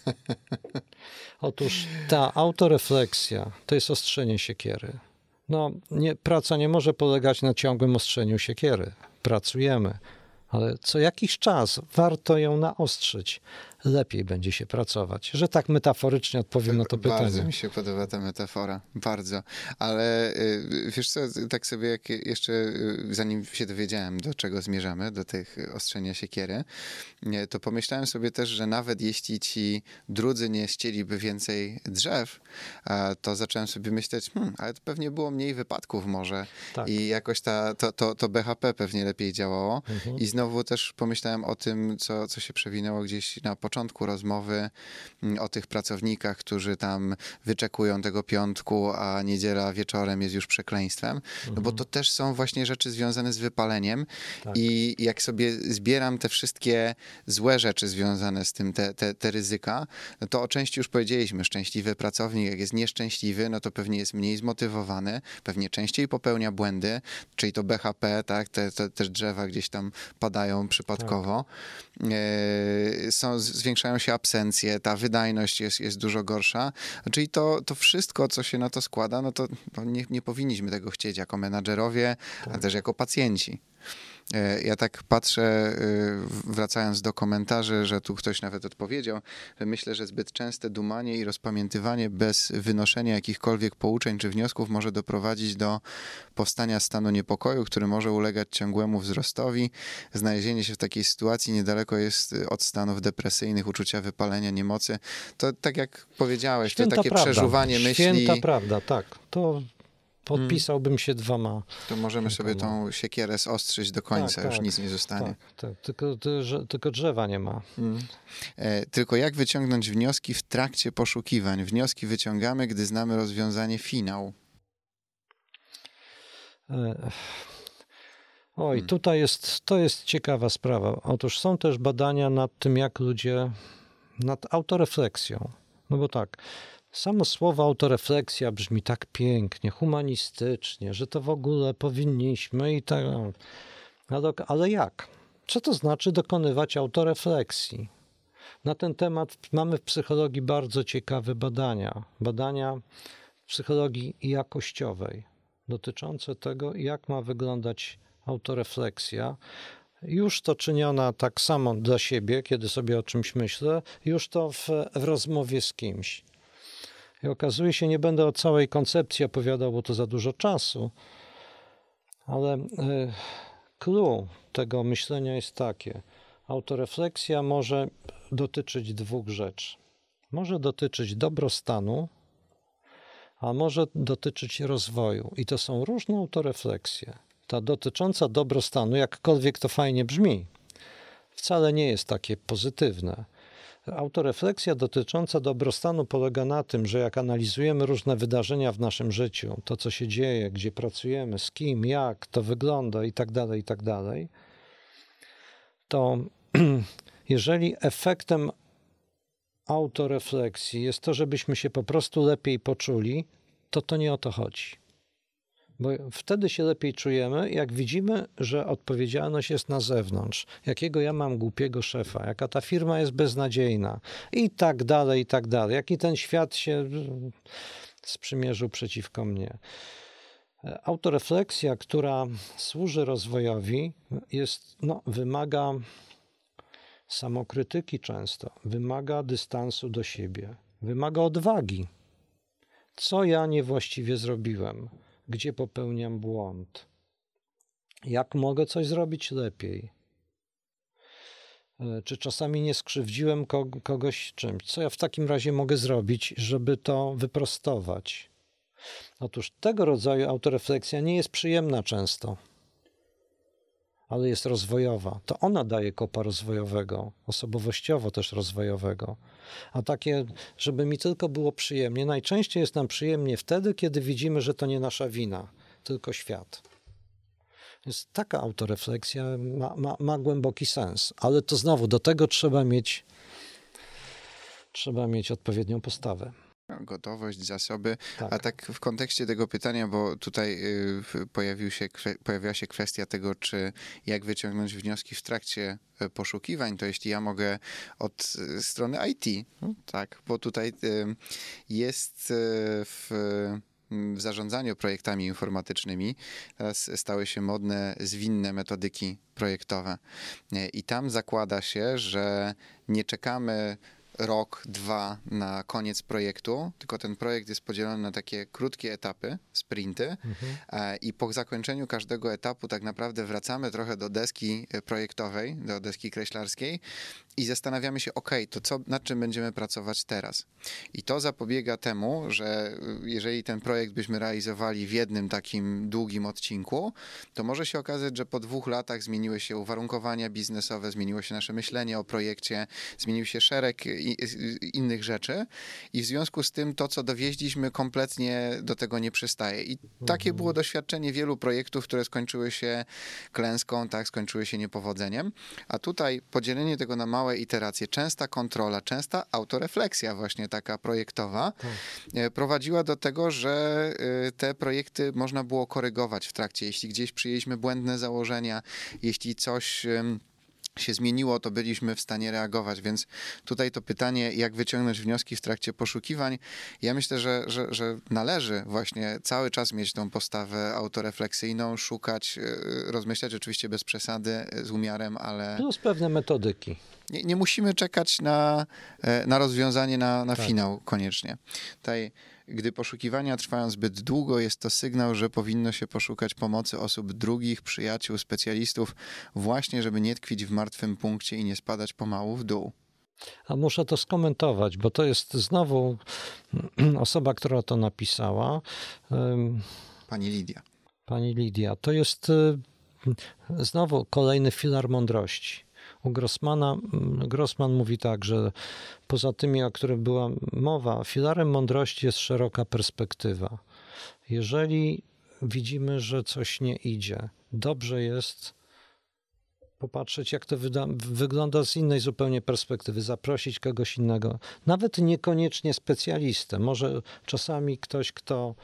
Otóż ta autorefleksja to jest ostrzenie siekiery. No, nie, praca nie może polegać na ciągłym ostrzeniu siekiery. Pracujemy, ale co jakiś czas warto ją naostrzyć. Lepiej będzie się pracować. Że tak metaforycznie odpowiem na to Bardzo pytanie. mi się podoba ta metafora, bardzo. Ale y, wiesz co, tak sobie jak jeszcze, y, zanim się dowiedziałem, do czego zmierzamy, do tych ostrzenia siekiery, nie, to pomyślałem sobie też, że nawet jeśli ci drudzy nie ścieliby więcej drzew, to zacząłem sobie myśleć, hmm, ale to pewnie było mniej wypadków może Tak. i jakoś ta, to, to, to BHP pewnie lepiej działało. Mhm. I znowu też pomyślałem o tym, co, co się przewinęło gdzieś na początku rozmowy, mm, o tych pracownikach, którzy tam wyczekują tego piątku, a niedziela wieczorem jest już przekleństwem. No bo to też są właśnie rzeczy związane z wypaleniem Tak. i jak sobie zbieram te wszystkie złe rzeczy związane z tym, te, te, te ryzyka, no to o części już powiedzieliśmy, szczęśliwy pracownik, jak jest nieszczęśliwy, no to pewnie jest mniej zmotywowany, pewnie częściej popełnia błędy, czyli to BHP, tak, te, te, te drzewa gdzieś tam padają przypadkowo. E, są z- zwiększają się absencje, ta wydajność jest, jest dużo gorsza. Czyli to, to wszystko, co się na to składa, no to no nie, nie powinniśmy tego chcieć jako menadżerowie, tak. a też jako pacjenci. E, ja tak patrzę, e, wracając do komentarzy, że tu ktoś nawet odpowiedział, że myślę, że zbyt częste dumanie i rozpamiętywanie bez wynoszenia jakichkolwiek pouczeń czy wniosków może doprowadzić do powstania stanu niepokoju, który może ulegać ciągłemu wzrostowi. Znalezienie się w takiej sytuacji niedaleko jest od stanów depresyjnych, uczucia wypalenia, niemocy. To tak jak powiedziałeś, Święta to takie prawda. przeżuwanie myśli. Święta prawda, tak. To podpisałbym się dwoma. To możemy sobie tą siekierę zostrzyć do końca, tak, już tak, nic nie zostanie. Tak, tak. Tylko, tylko drzewa nie ma. Mm. E, tylko jak wyciągnąć wnioski w trakcie poszukiwań? Wnioski wyciągamy, gdy znamy rozwiązanie finał. E, oj, hmm. tutaj jest, to jest ciekawa sprawa. Otóż są też badania nad tym, jak ludzie, nad autorefleksją. No bo tak, Samo słowo autorefleksja brzmi tak pięknie, humanistycznie, że to w ogóle powinniśmy i tak. Ale, jak? Co to znaczy dokonywać autorefleksji? Na ten temat mamy w psychologii bardzo ciekawe badania. Badania psychologii jakościowej dotyczące tego, jak ma wyglądać autorefleksja. Już to czyniona tak samo dla siebie, kiedy sobie o czymś myślę, już to w, w rozmowie z kimś. I okazuje się, nie będę o całej koncepcji opowiadał, bo to za dużo czasu, ale e, clue tego myślenia jest takie. Autorefleksja może dotyczyć dwóch rzeczy. Może dotyczyć dobrostanu, a może dotyczyć rozwoju. I to są różne autorefleksje. Ta dotycząca dobrostanu, jakkolwiek to fajnie brzmi, wcale nie jest takie pozytywne. Autorefleksja dotycząca dobrostanu polega na tym, że jak analizujemy różne wydarzenia w naszym życiu, to co się dzieje, gdzie pracujemy, z kim, jak to wygląda i tak dalej, i tak to jeżeli efektem autorefleksji jest to, żebyśmy się po prostu lepiej poczuli, to to nie o to chodzi. Bo wtedy się lepiej czujemy, jak widzimy, że odpowiedzialność jest na zewnątrz. Jakiego ja mam głupiego szefa, jaka ta firma jest beznadziejna i tak dalej, i tak dalej. Jaki ten świat się sprzymierzył przeciwko mnie. Autorefleksja, która służy rozwojowi, jest, no, wymaga samokrytyki często, wymaga dystansu do siebie, wymaga odwagi. Co ja niewłaściwie zrobiłem? Gdzie popełniam błąd, jak mogę coś zrobić lepiej. E, czy czasami nie skrzywdziłem kogoś czymś? Co ja w takim razie mogę zrobić, żeby to wyprostować? Otóż tego rodzaju autorefleksja nie jest przyjemna często ale jest rozwojowa. To ona daje kopa rozwojowego, osobowościowo też rozwojowego. A takie, żeby mi tylko było przyjemnie, najczęściej jest nam przyjemnie wtedy, kiedy widzimy, że to nie nasza wina, tylko świat. Więc taka autorefleksja ma, ma, ma głęboki sens, ale to znowu do tego trzeba mieć, trzeba mieć odpowiednią postawę gotowość, zasoby. Tak. A tak w kontekście tego pytania, bo tutaj y, pojawił się, pojawiła się kwestia tego, czy jak wyciągnąć wnioski w trakcie e, poszukiwań, to jeśli ja mogę od e, strony IT, no, tak, bo tutaj jest w w zarządzaniu projektami informatycznymi teraz stały się modne zwinne metodyki projektowe. I tam zakłada się, że nie czekamy rok, dwa na koniec projektu, tylko ten projekt jest podzielony na takie krótkie etapy, sprinty mhm. E, i po zakończeniu każdego etapu tak naprawdę wracamy trochę do deski e, projektowej, do deski kreślarskiej i zastanawiamy się, ok, to co, nad czym będziemy pracować teraz? I to zapobiega temu, że y, jeżeli ten projekt byśmy realizowali w jednym takim długim odcinku, to może się okazać, że po dwóch latach zmieniły się uwarunkowania biznesowe, zmieniło się nasze myślenie o projekcie, zmienił się szereg innych rzeczy i w związku z tym to, co dowieźliśmy, kompletnie do tego nie przystaje. I takie mhm. było doświadczenie wielu projektów, które skończyły się klęską, tak, skończyły się niepowodzeniem, a tutaj podzielenie tego na małe małe iteracje, częsta kontrola, częsta autorefleksja właśnie taka projektowa tak. E, prowadziła do tego, że e, te projekty można było korygować w trakcie. Jeśli gdzieś przyjęliśmy błędne założenia, jeśli coś się zmieniło, to byliśmy w stanie reagować. Więc tutaj to pytanie, jak wyciągnąć wnioski w trakcie poszukiwań, ja myślę, że, że, że należy właśnie cały czas mieć tą postawę autorefleksyjną, szukać, e, rozmyślać oczywiście bez przesady, z umiarem, ale. Plus pewne metodyki. Nie, nie musimy czekać na, e, na rozwiązanie, na, na tak. finał koniecznie. Tutaj gdy poszukiwania trwają zbyt długo, jest to sygnał, że powinno się poszukać pomocy osób drugich, przyjaciół, specjalistów, właśnie żeby nie tkwić w martwym punkcie i nie spadać pomału w dół. A muszę to skomentować, bo to jest znowu osoba, która to napisała. Pani Lidia. Pani Lidia. To jest y, znowu kolejny filar mądrości. U Grossmana, Grossman mówi tak, że poza tymi, o których była mowa, filarem mądrości jest szeroka perspektywa. Jeżeli widzimy, że coś nie idzie, dobrze jest popatrzeć, jak to wygląda z innej zupełnie perspektywy, zaprosić kogoś innego, nawet niekoniecznie specjalistę. Może czasami ktoś, kto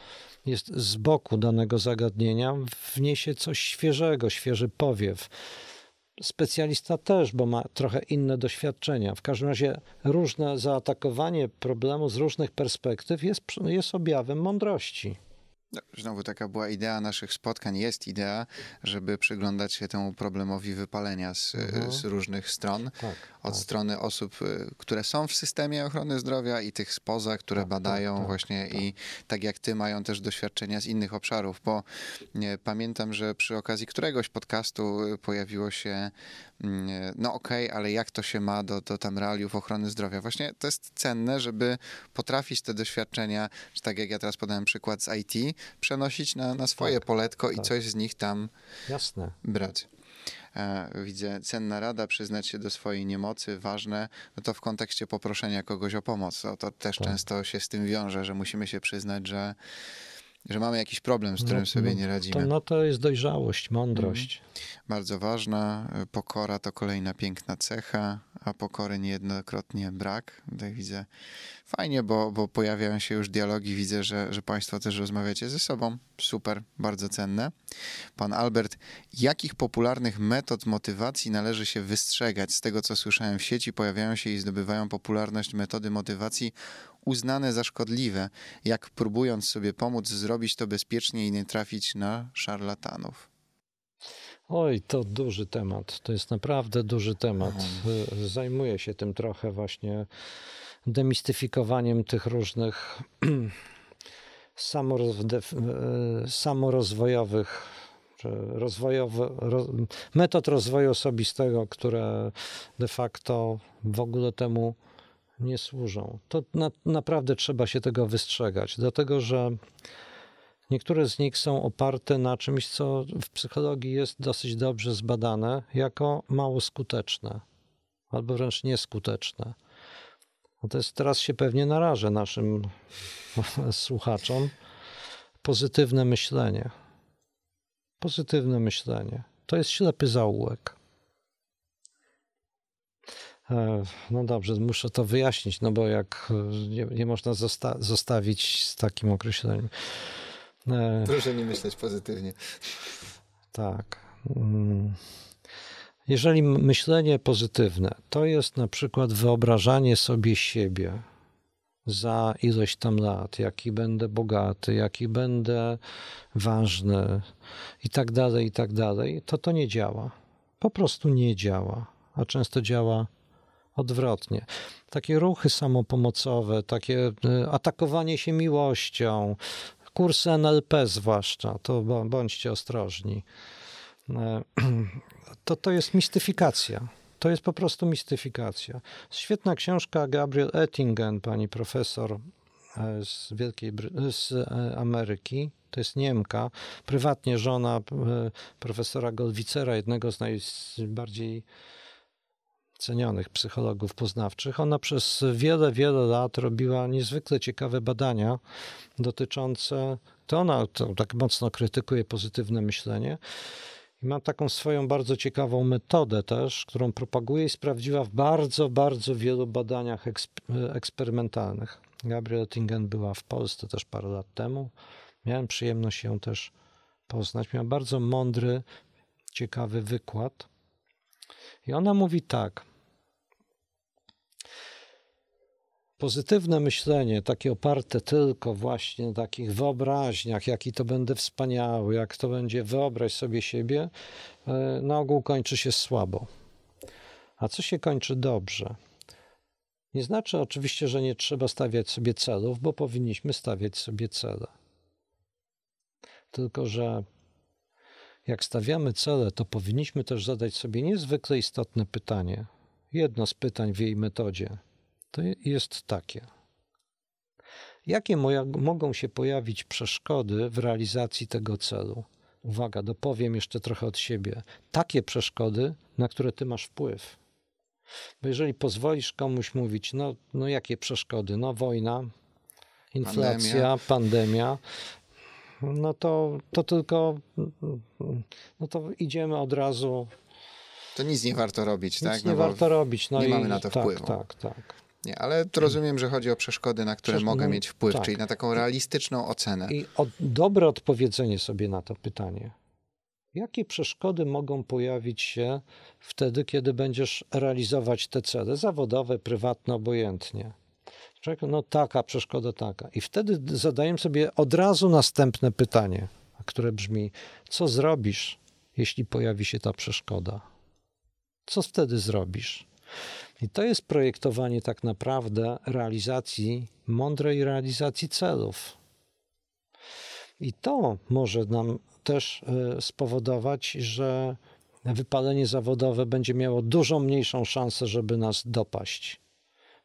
jest z boku danego zagadnienia, wniesie coś świeżego, świeży powiew specjalista też, bo ma trochę inne doświadczenia. W każdym razie różne zaatakowanie problemu z różnych perspektyw jest, jest objawem mądrości. No, znowu taka była idea naszych spotkań, jest idea, żeby przyglądać się temu problemowi wypalenia z, mhm. z różnych stron. Tak, Od tak. strony osób, y, które są w systemie ochrony zdrowia i tych spoza, które tak, badają tak, tak, właśnie i tak jak ty mają też doświadczenia z innych obszarów, bo nie, pamiętam, że przy okazji któregoś podcastu y, pojawiło się Mm, no okej, okay, ale jak to się ma do, do tam realiów ochrony zdrowia? Właśnie to jest cenne, żeby potrafić te doświadczenia, tak jak ja teraz podałem przykład z IT, przenosić na, na swoje tak, poletko tak. i coś z nich tam Jasne. brać. E, widzę, cenna rada, przyznać się do swojej niemocy, ważne, no to w kontekście poproszenia kogoś o pomoc. To, to też tak. często się z tym wiąże, że musimy się przyznać, że że mamy jakiś problem, z którym no, sobie nie radzimy. To, no to jest dojrzałość, mądrość. Mhm. Bardzo ważna. Pokora to kolejna piękna cecha, a pokory niejednokrotnie brak. Tutaj widzę fajnie, bo, bo pojawiają się już dialogi. Widzę, że, że Państwo też rozmawiacie ze sobą. Super, bardzo cenne. Pan Albert, jakich popularnych metod motywacji należy się wystrzegać? Z tego, co słyszałem w sieci, pojawiają się i zdobywają popularność metody motywacji uznane za szkodliwe, jak próbując sobie pomóc zrobić to bezpiecznie i nie trafić na szarlatanów. Oj, to duży temat. To jest naprawdę duży temat. Mhm. Zajmuję się tym trochę właśnie demistyfikowaniem tych różnych samorozwojowych rozwojowy, metod rozwoju osobistego, które de facto w ogóle temu nie służą. To na, naprawdę trzeba się tego wystrzegać, dlatego że niektóre z nich są oparte na czymś, co w psychologii jest dosyć dobrze zbadane jako mało skuteczne albo wręcz nieskuteczne. jest teraz się pewnie narażę naszym słuchaczom. Pozytywne myślenie. Pozytywne myślenie. To jest ślepy zaułek. E, no dobrze, muszę to wyjaśnić, no bo jak e, nie, nie można zosta zostawić z takim określeniem. E, Proszę nie myśleć pozytywnie. Tak. Mm. Jeżeli myślenie pozytywne to jest na przykład wyobrażanie sobie siebie za ilość tam lat, jaki będę bogaty, jaki będę ważny i tak dalej, i tak dalej, to to nie działa. Po prostu nie działa, a często działa odwrotnie. Takie ruchy samopomocowe, takie e, atakowanie się miłością, kursy NLP zwłaszcza, to bądźcie ostrożni. E, to, to jest mistyfikacja. To jest po prostu mistyfikacja. Świetna książka Gabriel Ettingen, pani profesor e, z Wielkiej z Ameryki. To jest Niemka, prywatnie żona profesora Goldwicera, jednego z najbardziej cenionych psychologów poznawczych. Ona przez wiele, wiele lat robiła niezwykle ciekawe badania dotyczące, to ona to tak mocno krytykuje pozytywne myślenie. I ma taką swoją bardzo ciekawą metodę też, którą propaguje i sprawdziła w bardzo, bardzo wielu badaniach eksperymentalnych. Gabriel Tingen była w Polsce też parę lat temu. Miałem przyjemność ją też poznać. Miała bardzo mądry, ciekawy wykład I ona mówi tak. Pozytywne myślenie, takie oparte tylko właśnie na takich wyobraźniach, jaki to będę wspaniały, jak to będzie, wyobraź sobie siebie, e, na ogół kończy się słabo. A co się kończy dobrze? Nie znaczy oczywiście, że nie trzeba stawiać sobie celów, bo powinniśmy stawiać sobie cele. Tylko, że jak stawiamy cele, to powinniśmy też zadać sobie niezwykle istotne pytanie. Jedno z pytań w jej metodzie to jest takie. Jakie moja, mogą się pojawić przeszkody w realizacji tego celu? Uwaga, dopowiem jeszcze trochę od siebie. Takie przeszkody, na które ty masz wpływ. Bo jeżeli pozwolisz komuś mówić, no, no jakie przeszkody? No wojna, inflacja, pandemia, pandemia no to, to tylko no to idziemy od razu. To nic nie warto robić, nic tak? nie no warto robić. No nie i, mamy na to tak, wpływu. Tak, tak. Nie, ale to rozumiem, że chodzi o przeszkody, na które mogę no, mieć wpływ, tak. czyli na taką realistyczną ocenę. I od, dobre odpowiedzenie sobie na to pytanie. Jakie przeszkody mogą pojawić się wtedy, kiedy będziesz realizować te cele zawodowe, prywatne, obojętnie? Człowiek, no taka przeszkoda, taka. I wtedy zadaję sobie od razu następne pytanie, które brzmi: co zrobisz, jeśli pojawi się ta przeszkoda? Co wtedy zrobisz? I to jest projektowanie tak naprawdę realizacji, mądrej realizacji celów. I to może nam też e, spowodować, że wypalenie zawodowe będzie miało dużo mniejszą szansę, żeby nas dopaść.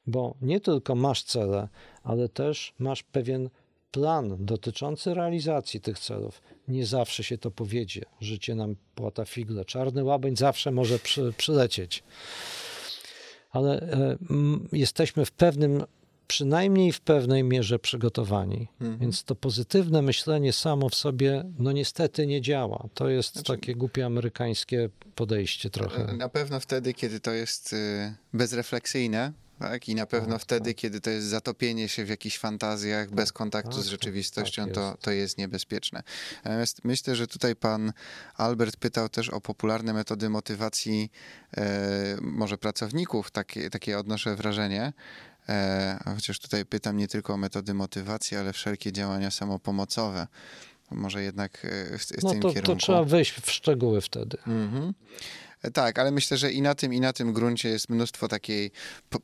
Bo nie tylko masz cele, ale też masz pewien plan dotyczący realizacji tych celów. Nie zawsze się to powiedzie. Życie nam płata figle. Czarny łabędź zawsze może przy, przylecieć. Ale e, jesteśmy w pewnym przynajmniej w pewnej mierze przygotowani. Mhm. Więc to pozytywne myślenie samo w sobie, no niestety nie działa. To jest znaczy, takie głupie amerykańskie podejście trochę. Na pewno wtedy, kiedy to jest y, bezrefleksyjne, tak? I na pewno tak, wtedy, tak. kiedy to jest zatopienie się w jakichś fantazjach bez tak, kontaktu tak, z rzeczywistością, tak to, to jest niebezpieczne. Natomiast myślę, że tutaj pan Albert pytał też o popularne metody motywacji e, może pracowników, takie, takie odnoszę wrażenie. E, chociaż tutaj pytam nie tylko o metody motywacji, ale wszelkie działania samopomocowe. Może jednak e, w, w no tym to, kierunku. To trzeba wejść w szczegóły wtedy. Mhm. E, tak, ale myślę, że i na tym, i na tym gruncie jest mnóstwo takiej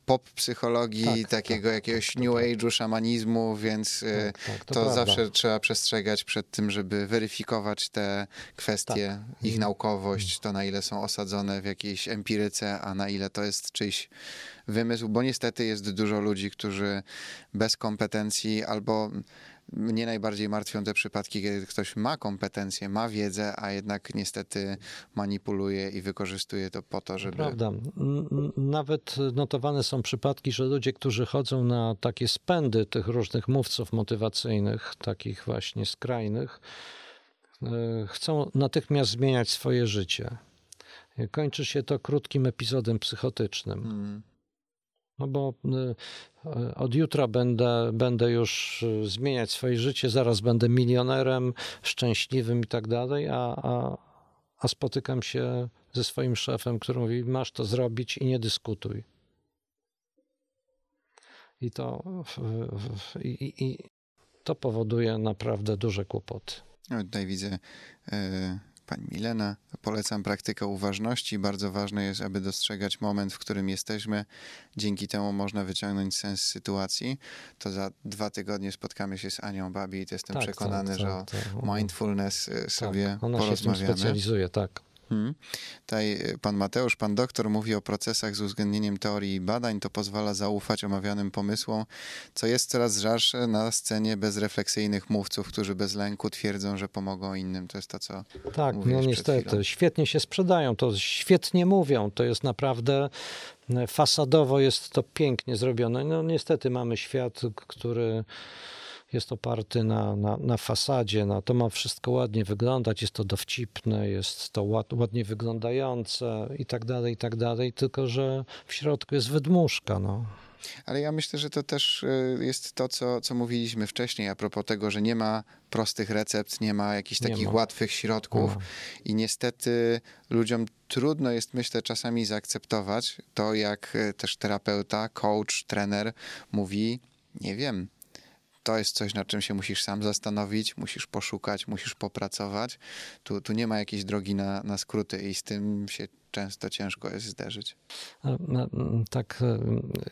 pop psychologii, tak, tak takiego tak, jakiegoś tak, new age'u, szamanizmu, więc e, tak, to, to zawsze trzeba przestrzegać przed tym, żeby weryfikować te kwestie, ich mhm. naukowość, to na ile są osadzone w jakiejś empiryce, a na ile to jest czyjś wymysł, bo niestety jest dużo ludzi, którzy bez kompetencji albo mnie najbardziej martwią te przypadki, kiedy ktoś ma kompetencje, ma wiedzę, a jednak niestety manipuluje i wykorzystuje to po to, żeby. Prawda. Nawet notowane są przypadki, że ludzie, którzy chodzą na takie spędy tych różnych mówców motywacyjnych, takich właśnie skrajnych, e, chcą natychmiast zmieniać swoje życie. Kończy się to krótkim epizodem psychotycznym. Hmm. No bo y, od jutra będę, będę już y, zmieniać swoje życie, zaraz będę milionerem, szczęśliwym i tak dalej, a, a, a spotykam się ze swoim szefem, który mówi: Masz to zrobić i nie dyskutuj. I to, i, i to powoduje naprawdę duże kłopoty. No, tutaj widzę. Y, pani Milena. Polecam praktykę uważności. Bardzo ważne jest, aby dostrzegać moment, w którym jesteśmy. Dzięki temu można wyciągnąć sens sytuacji. To za dwa tygodnie spotkamy się z Anią Babi i jestem tak, przekonany, tak, że tak, o tak. mindfulness y, tak, sobie ona porozmawiamy. Ona się tym specjalizuje, tak. Hmm. Tutaj y, pan Mateusz, pan doktor mówi o procesach z uwzględnieniem teorii i badań. To pozwala zaufać omawianym pomysłom, co jest coraz rzadsze na scenie bezrefleksyjnych mówców, którzy bez lęku twierdzą, że pomogą innym. To jest to, co. Tak, no niestety. Świetnie się sprzedają, to świetnie mówią. To jest naprawdę y, fasadowo, jest to pięknie zrobione. No niestety mamy świat, który jest oparty na, na, na fasadzie, na to ma wszystko ładnie wyglądać, jest to dowcipne, jest to ład, ładnie wyglądające i tak dalej, i tak dalej, tylko że w środku jest wydmuszka. No. Ale ja myślę, że to też y, jest to, co, co mówiliśmy wcześniej a propos tego, że nie ma prostych recept, nie ma jakichś Nie takich ma. łatwych środków No. i niestety ludziom trudno jest, myślę, czasami zaakceptować to, jak y, też terapeuta, coach, trener mówi, nie wiem, to jest coś, nad czym się musisz sam zastanowić, musisz poszukać, musisz popracować. Tu, tu nie ma jakiejś drogi na, na skróty i z tym się często ciężko jest zderzyć. Tak e,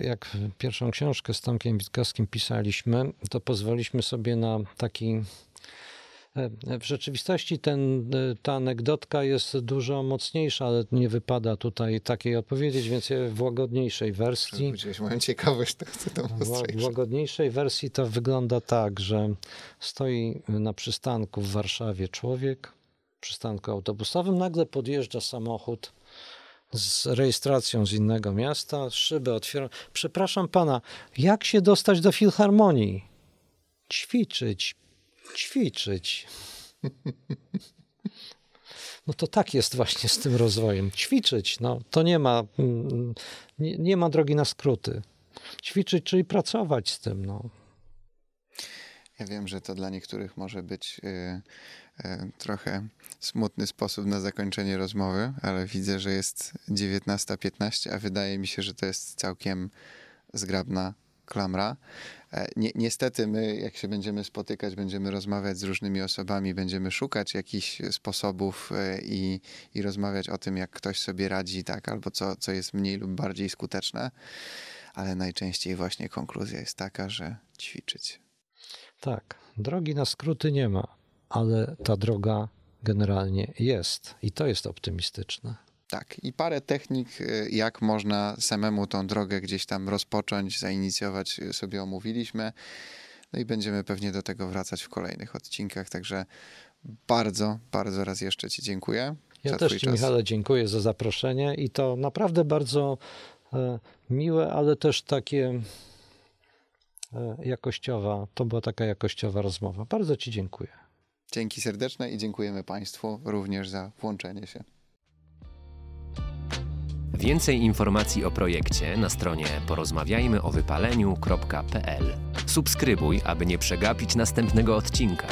jak pierwszą książkę z Tomkiem Witkowskim pisaliśmy, to pozwoliśmy sobie na taki. W rzeczywistości ten, e, ta anegdotka jest dużo mocniejsza, ale nie wypada tutaj takiej odpowiedzieć, więc w łagodniejszej wersji. Wzbudziłeś moją ciekawość, to chcę to W łagodniejszej wersji to wygląda tak, że stoi na przystanku w Warszawie człowiek, przystanku autobusowym, nagle podjeżdża samochód z rejestracją z innego miasta, szybę otwiera. Przepraszam pana, jak się dostać do filharmonii? Ćwiczyć, ćwiczyć. No to tak jest właśnie z tym rozwojem. Ćwiczyć, no to nie ma, nie, nie ma drogi na skróty. Ćwiczyć, czyli pracować z tym, no. Ja wiem, że to dla niektórych może być y, y, trochę smutny sposób na zakończenie rozmowy, ale widzę, że jest 19.15, a wydaje mi się, że to jest całkiem zgrabna klamra. E, Ni niestety my, jak się będziemy spotykać, będziemy rozmawiać z różnymi osobami, będziemy szukać jakichś sposobów e, i, i rozmawiać o tym, jak ktoś sobie radzi, tak, albo co, co jest mniej lub bardziej skuteczne, ale najczęściej właśnie konkluzja jest taka, że ćwiczyć. Tak, drogi na skróty nie ma, ale ta droga generalnie jest i to jest optymistyczne. Tak, i parę technik, y, jak można samemu tą drogę gdzieś tam rozpocząć, zainicjować, y, sobie omówiliśmy. No i będziemy pewnie do tego wracać w kolejnych odcinkach. Także bardzo, bardzo raz jeszcze Ci dziękuję. Ja też Ci, czas. Michale, dziękuję za zaproszenie i to naprawdę bardzo e, miłe, ale też takie e, jakościowa, to była taka jakościowa rozmowa. Bardzo Ci dziękuję. Dzięki serdeczne i dziękujemy Państwu również za włączenie się. Więcej informacji o projekcie na stronie porozmawiajmyowypaleniu.pl. Subskrybuj, aby nie przegapić następnego odcinka.